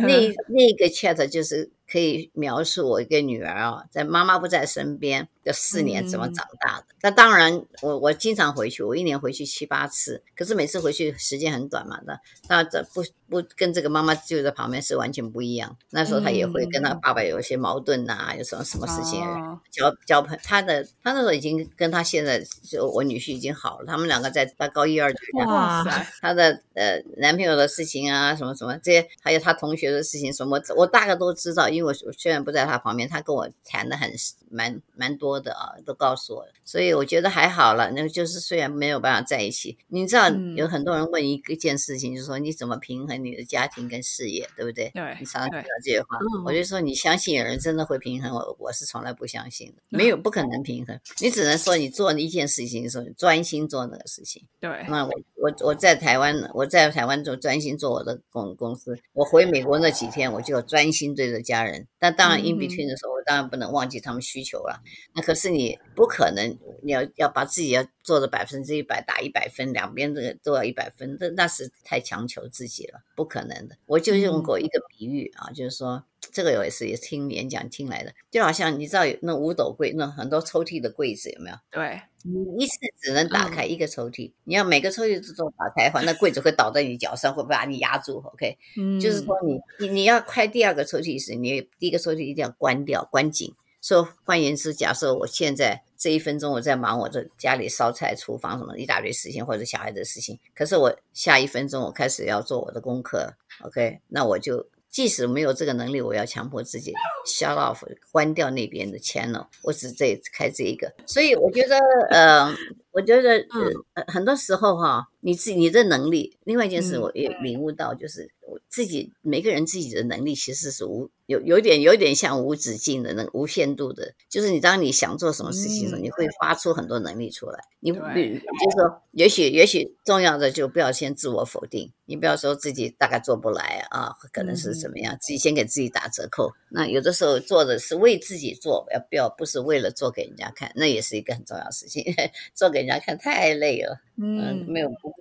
那个 chat 就是可以描述我一个女儿啊，在妈妈不在身边的四年怎么长大的。那、当然我我经常回去，我一年回去七八次，可是每次回去时间很短嘛，那那这不不跟这个妈妈就在旁边是完全不一样。那时候她也会跟她爸爸有一些矛盾呐、有什么什么事情。哦交交朋，她的她那时候已经跟她现在就我女婿已经好了，他们两个在她高一二这样哇哇塞，他的呃男朋友的事情啊，什么什么这些，还有她同学的事情什么，我大概都知道，因为我我虽然不在他旁边，他跟我谈的很蛮蛮多的啊，都告诉我了，所以我觉得还好了。那个就是虽然没有办法在一起，你知道嗯有很多人问一个件事情，就是说你怎么平衡你的家庭跟事业，对不对？对你常常听到这些话，嗯我就说你相信有人真的会平衡，我我是从来不相信的，没有不可能平衡，你只能说你做一件事情的时候，专心做那个事情。对，那我我我在台湾，我在台湾做专心做我的公公司。我回美国那几天，我就专心对着家人。但当然嗯 in between 的时候，我当然不能忘记他们需求了。那可是你不可能，你要要把自己要做的百分之一百打一百分，两边这个都要一百分，那那是太强求自己了，不可能的。我就用过一个比喻啊，就是说。这个我也是也听演讲听来的，就好像你知道有那五斗柜，那很多抽屉的柜子有没有？对，你一次只能打开一个抽屉，你要每个抽屉都打开的话，那柜子会倒在你脚上，会把你压住。OK，、嗯，就是说你你你要开第二个抽屉时，你第一个抽屉一定要关掉，关紧。说换言之，假设我现在这一分钟我在忙我的家里烧菜、厨房什么一大堆事情，或者小孩的事情，可是我下一分钟我开始要做我的功课，OK，那我就即使没有这个能力，我要强迫自己 shut off，关掉那边的 channel，我只这开这一个。所以我觉得，呃，我觉得呃很多时候哈，你自己你的能力，另外一件事嗯我也领悟到，就是我自己每个人自己的能力其实是无有有点有点像无止境的那个无限度的，就是你当你想做什么事情的时候，嗯你会发出很多能力出来。你不对就是说，也许也许重要的就不要先自我否定，你不要说自己大概做不来啊，可能是怎么样，自己先给自己打折扣。那有的时候做的是为自己做，要不要不是为了做给人家看，那也是一个很重要的事情。做给人家看太累了，嗯，嗯，没有不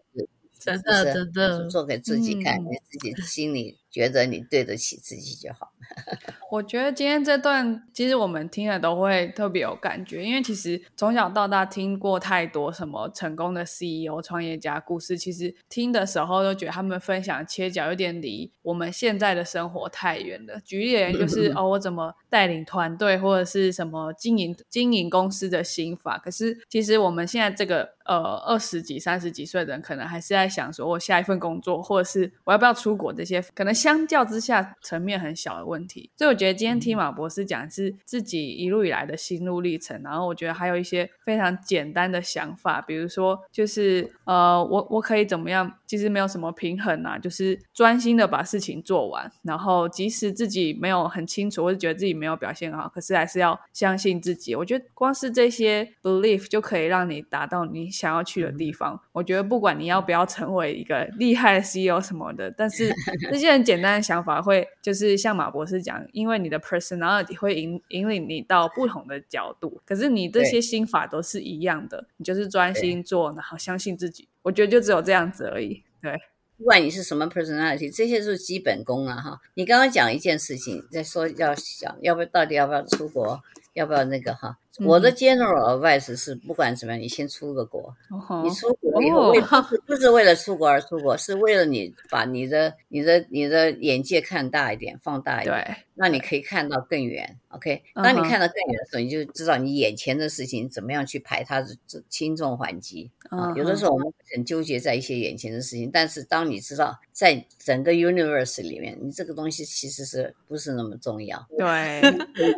真的是真的。做给自己看，嗯。你自己心里觉得你对得起自己就好。我觉得今天这段其实我们听了都会特别有感觉，因为其实从小到大听过太多什么成功的 CEO、创业家故事，其实听的时候都觉得他们分享切角有点离我们现在的生活太远了。举例而言，就是哦，我怎么带领团队，或者是什么经营经营公司的心法。可是其实我们现在这个呃二十几、三十几岁的人，可能还是在想说我下一份工作，或者是我要不要出国这些，可能相较之下层面很小的问题。所以我觉得今天听马博士讲是自己一路以来的心路历程，然后我觉得还有一些非常简单的想法，比如说就是呃，我我可以怎么样？其实没有什么平衡啊，就是专心的把事情做完，然后即使自己没有很清楚，或者觉得自己没有表现好，可是还是要相信自己。我觉得光是这些 belief 就可以让你达到你想要去的地方。我觉得不管你要不要成为一个厉害的 CEO 什么的，但是这些很简单的想法会就是像马博士讲，因为你的 personality 会引引领你到不同的角度，可是你这些心法都是一样的，你就是专心做，然后相信自己。我觉得就只有这样子而已。对，不管你是什么 personality，这些就是基本功啊。哈，你刚刚讲一件事情，在说要想要不要到底要不要出国，要不要那个哈。我的 general advice 是，不管怎么样，你先出个国。你出国以后，不是不是为了出国而出国，是为了你把你的、你的、你的眼界看大一点，放大一点，让你可以看到更远。OK，当你看到更远的时候，你就知道你眼前的事情怎么样去排它的轻重缓急啊。有的时候我们很纠结在一些眼前的事情，但是当你知道在整个 universe 里面，你这个东西其实是不是那么重要？对，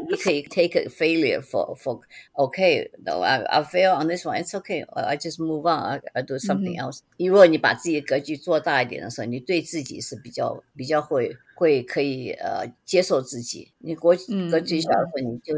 你可以 take a failure for for Okay, no, I I fail on this one. It's okay. I just move on. I I do something else. 如果你把自己的格局做大一点的时候，你对自己是比较比较会会可以呃接受自己。你国格局小的时候，你就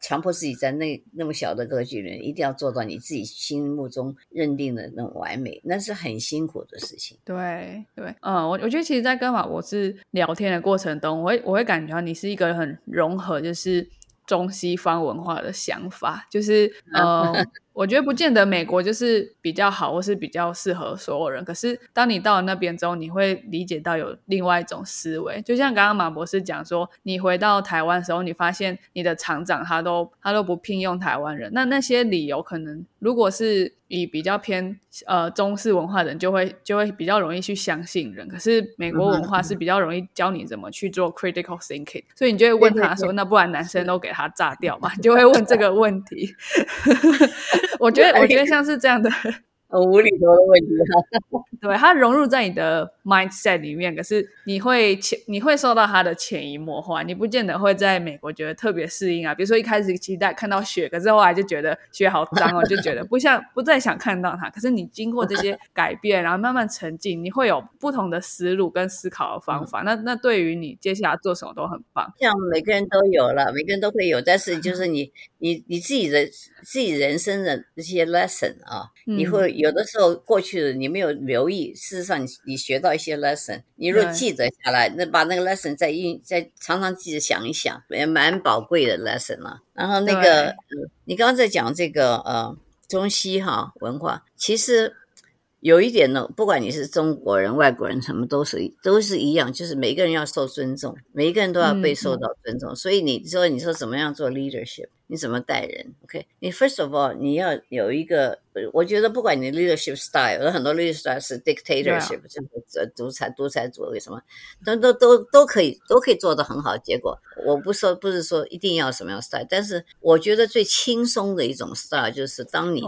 强迫自己在那那么小的格局里，一定要做到你自己心目中认定的那种完美，那是很辛苦的事情。对对，嗯，我我觉得其实，在跟马博士聊天的过程中，我会我会感觉到你是一个很融合，就是。中西方文化的想法，就是呃，我觉得不见得美国就是比较好，或是比较适合所有人。可是当你到了那边之后，你会理解到有另外一种思维。就像刚刚马博士讲说，你回到台湾的时候，你发现你的厂长他都他都不聘用台湾人，那那些理由可能如果是。以比较偏呃中式文化的人，就会就会比较容易去相信人。可是美国文化是比较容易教你怎么去做 critical thinking，所以你就会问他说：“那不然男生都给他炸掉嘛？”你 就会问这个问题。我觉得，我觉得像是这样的。无厘头的问题哈，对，它融入在你的 mindset 里面，可是你会潜，你会受到它的潜移默化，你不见得会在美国觉得特别适应啊。比如说一开始期待看到雪，可是后来就觉得雪好脏哦，就觉得不像，不再想看到它。可是你经过这些改变，然后慢慢沉浸，你会有不同的思路跟思考的方法。那那对于你接下来做什么都很棒。像每个人都有了，每个人都会有，但是就是你你你自己的自己人生的这些 lesson 啊，你会。有的时候过去的你没有留意，事实上你你学到一些 lesson，你若记得下来，那把那个 lesson 再印再常常记得想一想，也蛮宝贵的 lesson 啊。然后那个你刚刚在讲这个呃中西哈文化，其实有一点呢，不管你是中国人、外国人，什么都是都是一样，就是每一个人要受尊重，每一个人都要被受到尊重。所以你说你说怎么样做 leadership？你怎么待人？OK，你 first of all 你要有一个，我觉得不管你 leadership style，有很多 leadership style 是 dictatorship，就是独裁独裁主义什么，都都都都可以都可以做得很好结果。我不说不是说一定要什么样 style，但是我觉得最轻松的一种 style 就是当你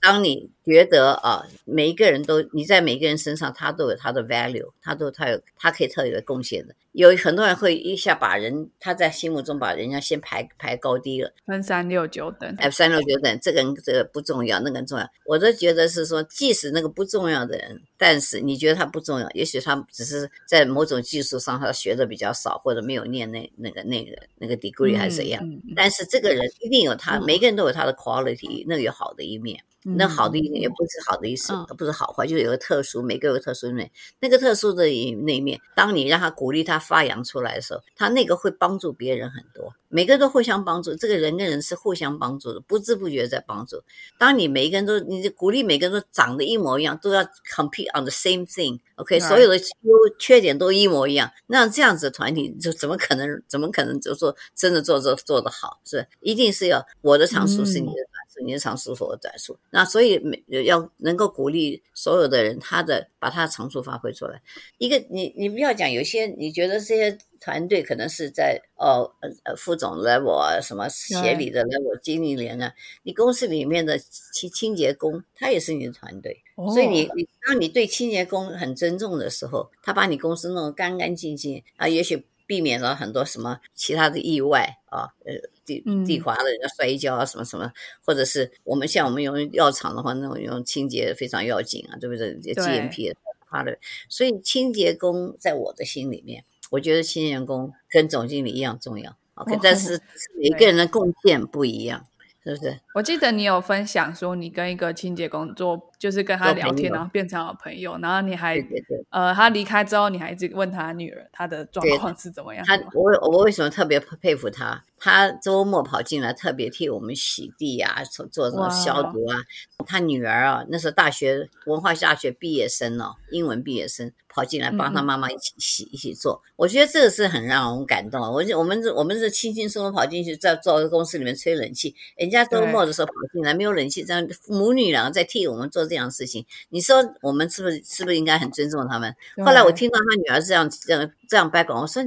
当你觉得啊，每一个人都你在每一个人身上，他都有他的 value，他都他有他可以特有的贡献的。有很多人会一下把人他在心目中把人家先排排高低了，分三六九等，哎，三六九等，这个人这个不重要，那个人重要。我都觉得是说，即使那个不重要的人，但是你觉得他不重要，也许他只是在某种技术上他学的比较少，或者没有念那那个那个那个 degree 还是怎样。但是这个人一定有他，每个人都有他的 quality，那个有好的一面。那好的一面也不是好的意思，不是好坏，就是有个特殊，每个有特殊一面。那个特殊的一那一面，当你让他鼓励他发扬出来的时候，他那个会帮助别人很多。每个人都互相帮助，这个人跟人是互相帮助的，不知不觉在帮助。当你每一个人都，你鼓励每个人都长得一模一样，都要 compete on the same thing，OK，所有的优缺点都一模一样，那这样子的团体就怎么可能，怎么可能就做真的做做做得好？是一定是要我的长处是你的短处，你的长处是我的短处。那所以每要能够鼓励所有的人，他的把他的长处发挥出来。一个你你不要讲，有些你觉得这些。团队可能是在哦呃呃副总 level 啊，什么协理的 level 经理连啊，你公司里面的清清洁工，他也是你的团队，所以你你当你对清洁工很尊重的时候，他把你公司弄得干干净净啊，也许避免了很多什么其他的意外啊，呃地地滑了人家摔跤啊什么什么，或者是我们像我们用药厂的话，那种用清洁非常要紧啊，对不对？GMP 发的，所以清洁工在我的心里面。我觉得清洁工跟总经理一样重要，OK，但是 每个人的贡献不一样，是不是？我记得你有分享说，你跟一个清洁工做，就是跟他聊天，然后变成好朋友，然后你还呃，他离开之后，你还一直问他女儿他的状况是怎么样？他我我为什么特别佩服他？他周末跑进来，特别替我们洗地啊，做做什么消毒啊。他女儿啊，那时候大学文化大学毕业生哦，英文毕业生跑进来帮他妈妈一起洗，一起做。我觉得这个是很让我们感动。我我们我们是轻轻松松跑进去，在做公司里面吹冷气，人家周末的时候跑进来没有冷气，这样母女两个在替我们做这样的事情。你说我们是不是是不是应该很尊重他们？后来我听到他女儿这样这样这样掰广，我说。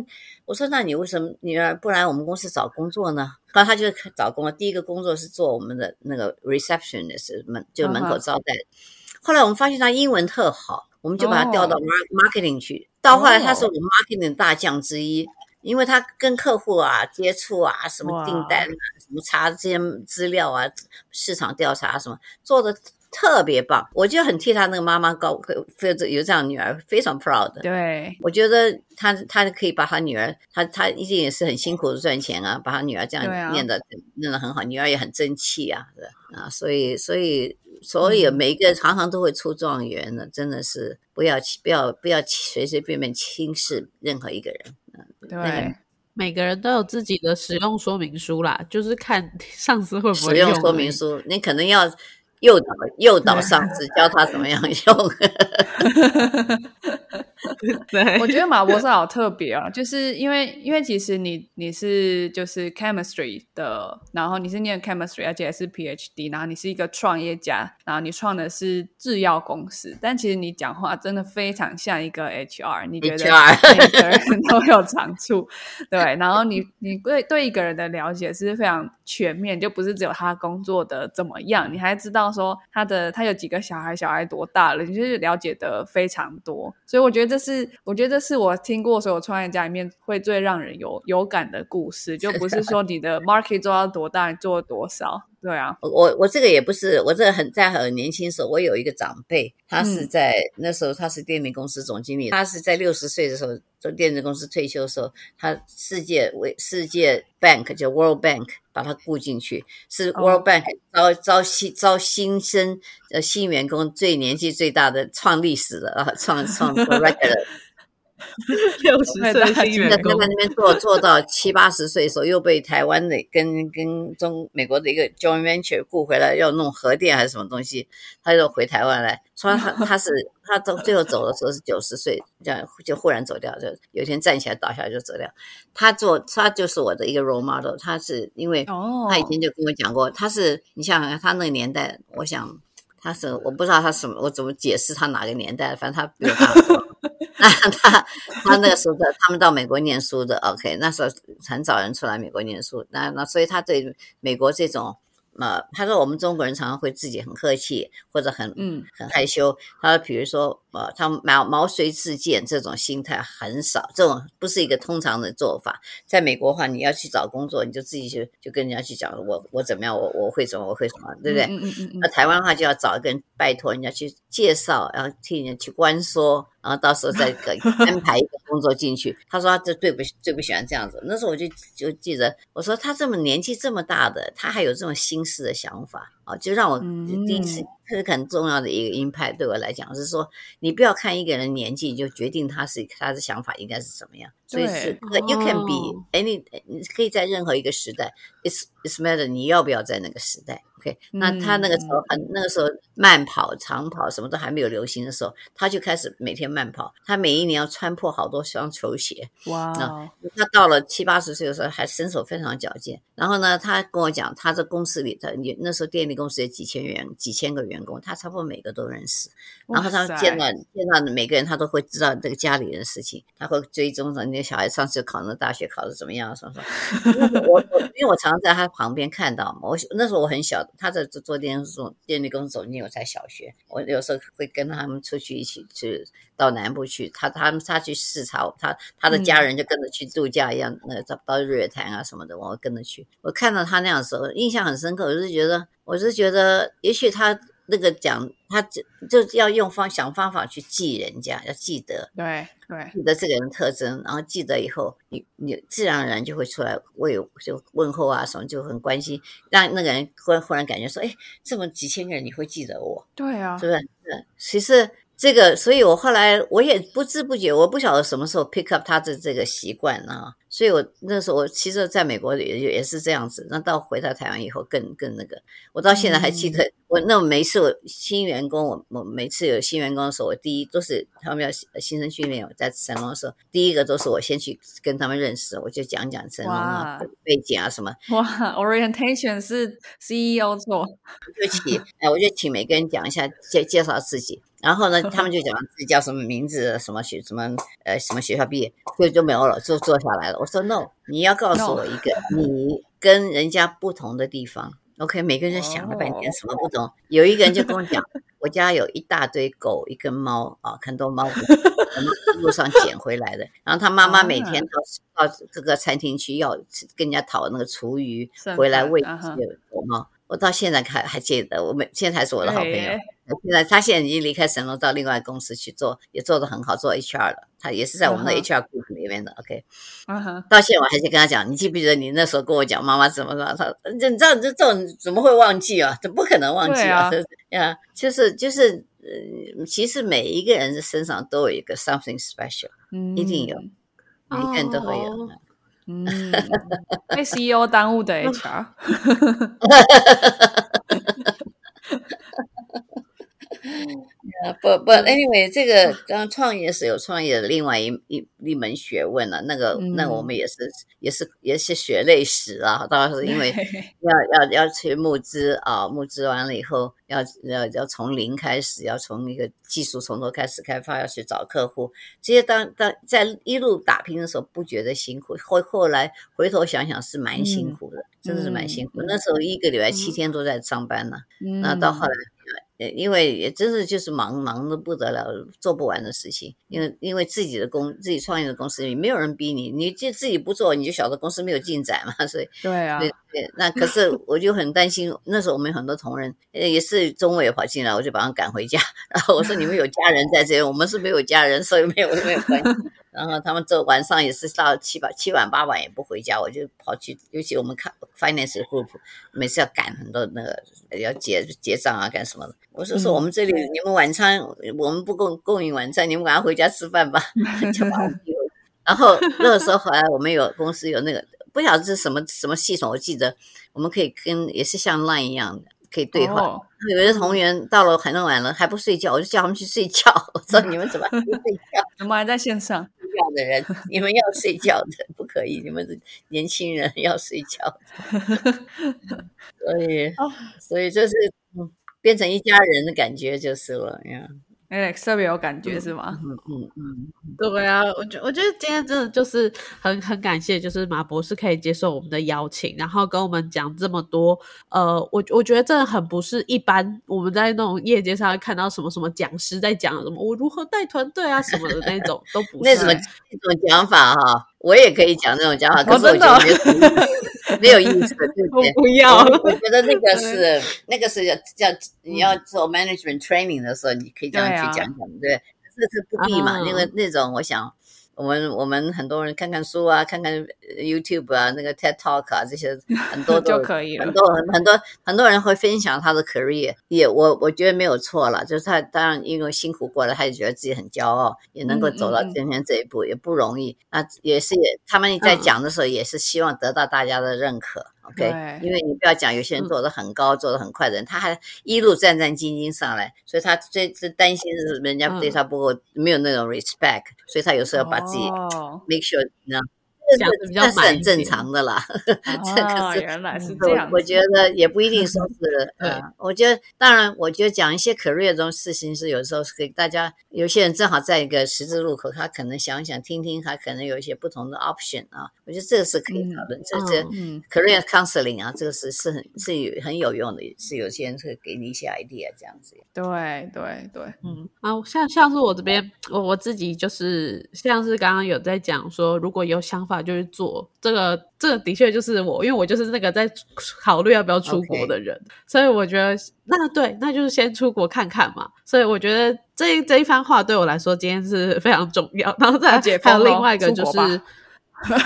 我说：“那你为什么女儿不来我们公司找工作呢？”后来他就找工作，第一个工作是做我们的那个 receptionist 门，就门口招待。后来我们发现他英文特好，我们就把他调到 marketing 去。到后来他是我们 marketing 大将之一，因为他跟客户啊接触啊，什么订单啊，什么查这些资料啊，市场调查什么做的。特别棒，我就很替他那个妈妈高，非有这样女儿非常 proud。对，我觉得他他可以把他女儿，他他一定也是很辛苦的赚钱啊，把他女儿这样念的念的很好，女儿也很争气啊，啊，所以所以所以每一个常常都会出状元的，真的是不要不要不要随随便便轻视任何一个人。对，每个人都有自己的使用说明书啦，就是看 上司会不会使用说明书，你可能要。诱导诱导上司教他怎么样 用。对，我觉得马博士好特别啊，就是因为因为其实你你是就是 chemistry 的，然后你是念 chemistry，而且还是 PhD，然后你是一个创业家，然后你创的是制药公司，但其实你讲话真的非常像一个 HR，你觉得每个人都有长处，对，然后你你对对一个人的了解是非常全面，就不是只有他工作的怎么样，你还知道说他的他有几个小孩，小孩多大了，你就是了解的非常多，所以我觉得这是。我觉得这是我听过所有创业家里面会最让人有有感的故事，就不是说你的 market 做到多大，你做了多少。对啊，我我这个也不是，我这个很在很年轻时候，我有一个长辈，他是在那时候他是电力公司总经理，他是在六十岁的时候做电力公司退休的时候，他世界为世界 bank 叫 World Bank 把他雇进去，是 World Bank 招招新招新生呃新员工最年纪最大的创历史的啊创创 record。六十岁新员工在那边做做到七八十岁的时候，又被台湾的跟跟中美国的一个 joint venture 雇回来，要弄核电还是什么东西，他就回台湾来。说他他是他到最后走的时候是九十岁，这样就忽然走掉，就有一天站起来倒下来就走掉。他做他就是我的一个 role model，他是因为他以前就跟我讲过，他是你想想看，他那个年代，我想他是我不知道他什么，我怎么解释他哪个年代，反正他比我大。那 他他那个时候在他们到美国念书的，OK，那时候很早人出来美国念书，那那所以他对美国这种。呃，他说我们中国人常常会自己很客气，或者很嗯很害羞。他说，比如说呃，他毛毛遂自荐这种心态很少，这种不是一个通常的做法。在美国的话，你要去找工作，你就自己去就跟人家去讲，我我怎么样，我我会怎么，我会什么，对不对？嗯嗯嗯。那台湾的话，就要找一个人拜托人家去介绍，然后替人家去关说。然后到时候再给 安排一个工作进去。他说他这最不最不喜欢这样子。那时候我就就记得，我说他这么年纪这么大的，他还有这种心思的想法。啊，就让我第一次。这是很重要的一个鹰派，对我来讲是说，你不要看一个人年纪就决定他是他的想法应该是什么样。所以是，you can be any，你可以在任何一个时代，it's it's matter 你要不要在那个时代。OK，那他那个时候很那个时候慢跑、长跑什么都还没有流行的时候，他就开始每天慢跑。他每一年要穿破好多双球鞋。哇！他到了七八十岁的时候还身手非常矫健。然后呢，他跟我讲，他在公司里，他那时候电力公司有几千员、几千个员。工，他差不多每个都认识，然后他见到见到每个人，他都会知道这个家里人的事情，他会追踪着你的小孩上次考那大学考的怎么样，什么什么。我我因为我常常在他旁边看到嘛，我那时候我很小，他在做做电视电力公司总经理，我才小学，我有时候会跟他们出去一起去到南部去，他他们他去视察，他他的家人就跟着去度假一样，那到到日月潭啊什么的，我跟着去。我看到他那样的时候，印象很深刻，我是觉得，我是觉得，也许他。那个讲，他就就要用方想方法去记人家，要记得，对对，记得这个人特征，然后记得以后，你你自然而然就会出来为就问候啊什么，就很关心，让那个人忽然忽然感觉说，哎，这么几千个人你会记得我，对啊，是不是？嗯，其实。这个，所以我后来我也不知不觉，我不晓得什么时候 pick up 他的这个习惯啊。所以我那时候我其实在美国也也是这样子。那到回到台湾以后，更更那个，我到现在还记得，我那每次我新员工，我我每次有新员工的时候，我第一都是他们要新生训练，我在神龙的时候，第一个都是我先去跟他们认识，我就讲讲神龙啊背景啊什么。哇，orientation 是 CEO 做，我就请哎，我就请每个人讲一下介介绍自己。然后呢，他们就讲自己叫什么名字，什么学什么呃什么学校毕业，所以就没有了，就坐下来了。我说 no，你要告诉我一个你跟人家不同的地方。OK，每个人想了半天什么不同，有一个人就跟我讲，我家有一大堆狗，一根猫啊，很多猫路上捡回来的。然后他妈妈每天到到各个餐厅去要跟人家讨那个厨余回来喂这些狗猫。我到现在还还记得，我们现在还是我的好朋友。现在他现在已经离开神龙，到另外公司去做，也做得很好，做 HR 了。他也是在我们的 HR group 里面的。OK，到现在我还是跟他讲，你记不记得你那时候跟我讲妈妈怎么了？他你知道这这种怎么会忘记啊？这不可能忘记啊！呀，就是就是呃，其实每一个人的身上都有一个 something special，一定有，每个人都会有。嗯，被 CEO 耽误的 HR。不不，anyway，这个刚创业是有创业的另外一一一门学问了。那个那我们也是也是也是血泪史啊。当然是因为 要要要去募资啊，募资完了以后要要要从零开始，要从一个技术从头开始开发，要去找客户。这些当当在一路打拼的时候不觉得辛苦，后后来回头想想是蛮辛苦的，真的是蛮辛苦。那时候一个礼拜七天都在上班呢。那到后来。因为也真是就是忙忙的不得了，做不完的事情。因为因为自己的公自己创业的公司里没有人逼你，你就自己不做，你就晓得公司没有进展嘛。所以对啊，对对。那可是 我就很担心，那时候我们很多同仁也是中午也跑进来，我就把他赶回家。然后我说你们有家人在这里，我们是没有家人，所以没有没有关系。然后他们这晚上也是到七八七晚八晚也不回家，我就跑去，尤其我们看 finance group，每次要赶很多那个要结结账啊干什么的。我说说我们这里你们晚餐我们不供供应晚餐，你们赶快回家吃饭吧。然后那个时候后来我们有公司有那个不晓得是什么什么系统，我记得我们可以跟也是像 line 一样的可以对话。有的同源到了很晚了还不睡觉，我就叫他们去睡觉。我说你们怎么还不睡觉？怎么还在线上。睡觉的人，你们要睡觉的，不可以。你们是年轻人要睡觉，所以，所以就是变成一家人的感觉就是了呀。Alex 特别有感觉是吗？嗯嗯嗯，对啊，我觉我觉得今天真的就是很很感谢，就是马博士可以接受我们的邀请，然后跟我们讲这么多。呃，我我觉得真的很不是一般，我们在那种业界上看到什么什么讲师在讲什么我如何带团队啊什么的那种，都不是那种那种讲法哈。我也可以讲这种讲法，可是我觉得没有意思，对不对？不要，我觉得那个是那个是叫你要做 management training 的时候，你可以这样去讲讲，对。这是不必嘛？因为那种我想我们我们很多人看看书啊，看看 YouTube 啊，那个 TED Talk 啊，这些 很多就可以了。很多很多很多人会分享他的 career，也我我觉得没有错了，就是他当然因为辛苦过来，他也觉得自己很骄傲，也能够走到今天这一步，也不容易。那也是也他们在讲的时候，也是希望得到大家的认可。OK，因为你不要讲有些人做的很高、做的很快的人，他还一路战战兢兢上来，所以他最最担心是人家对他不够，没有那种 respect，所以他有时候要把自己 make sure，你知道。这是很正常的啦，这个是原来是这样。我觉得也不一定说是，呃，我觉得当然，我觉得讲一些 career 这种事情是有时候是给大家，有些人正好在一个十字路口，他可能想想听听，他可能有一些不同的 option 啊。我觉得这个是可以讨论，这这 career counseling 啊，这个是是很是有很有用的，是有些人会给你一些 idea 这样子。对对对，嗯啊，像像是我这边，我我自己就是像是刚刚有在讲说，如果有想法。就去做这个，这个的确就是我，因为我就是那个在考虑要不要出国的人，所以我觉得那对，那就是先出国看看嘛。所以我觉得这这一番话对我来说今天是非常重要。然后再还有另外一个就是，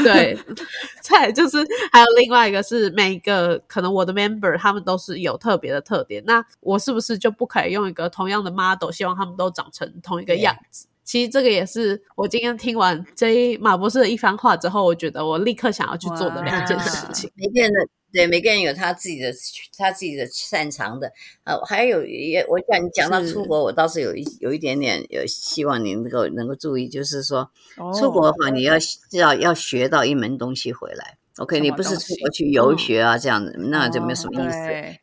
对，再就是还有另外一个是每一个可能我的 member 他们都是有特别的特点，那我是不是就不可以用一个同样的 model，希望他们都长成同一个样子？其实这个也是我今天听完这马博士的一番话之后，我觉得我立刻想要去做的两件事情。每个人的对每个人有他自己的他自己的擅长的，呃，还有也我讲你讲到出国，我倒是有一有一点点有希望你能够能够注意，就是说出国的话，你要要要学到一门东西回来。OK，你不是出国去游学啊，这样子那就没有什么意思。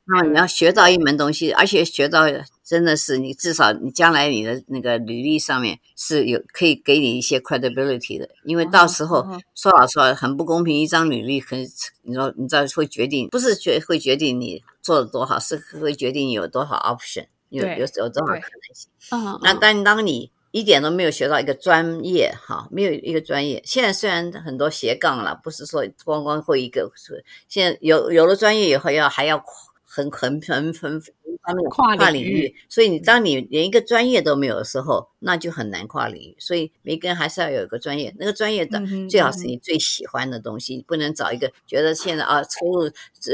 那你要学到一门东西，而且学到真的是你至少你将来你的那个履历上面是有可以给你一些 credibility 的，因为到时候说老实话很不公平，一张履历很你说你知道会决定不是决会决定你做的多好，是会决定你有多少 option，有有有多少可能性。嗯，那但当你一点都没有学到一个专业，哈，没有一个专业。现在虽然很多斜杠了，不是说光光会一个，是现在有有了专业以后要还要很很很很。方面跨领域，所以你当你连一个专业都没有的时候，那就很难跨领域。所以每个人还是要有一个专业，那个专业的最好是你最喜欢的东西，不能找一个觉得现在啊出入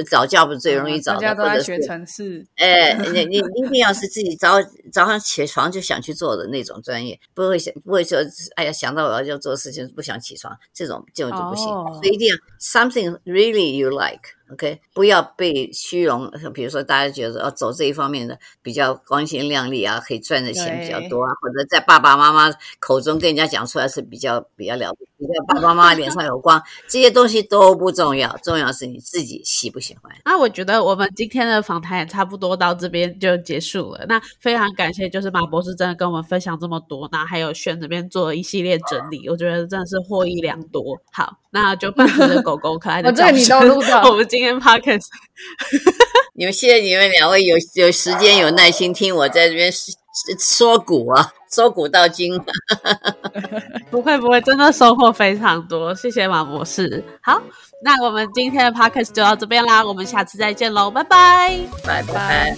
找教不最容易找的，或者学城市。哎，你 你一定要是自己早早上起床就想去做的那种专业，不会想不会说哎呀想到我要要做事情不想起床，这种这种就不行。所以一定要 something really you like。OK，不要被虚荣，比如说大家觉得哦，走这一方面的比较光鲜亮丽啊，可以赚的钱比较多啊，或者在爸爸妈妈口中跟人家讲出来是比较比较了不起，在爸爸妈妈脸上有光，这些东西都不重要，重要是你自己喜不喜欢。那我觉得我们今天的访谈也差不多到这边就结束了。那非常感谢，就是马博士真的跟我们分享这么多，那还有炫这边做了一系列整理，我觉得真的是获益良多。好，那就伴随着狗狗可爱的叫声，我们今今天 podcast，你们谢谢你们两位有有时间有耐心听我在这边说古啊，说古到今。不会不会，真的收获非常多，谢谢马博士。好，那我们今天的 podcast 就到这边啦，我们下次再见喽，拜拜，拜拜。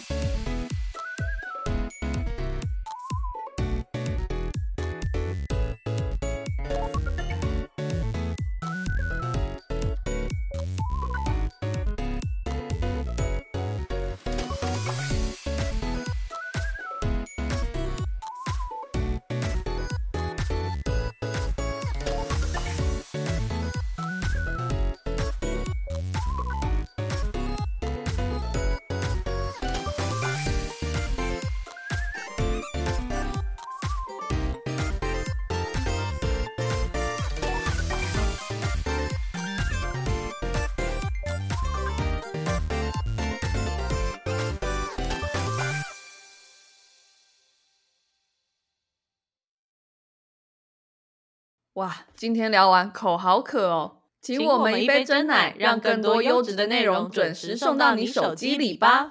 哇，今天聊完口好渴哦，请我们一杯真奶，让更多优质的内容准时送到你手机里吧。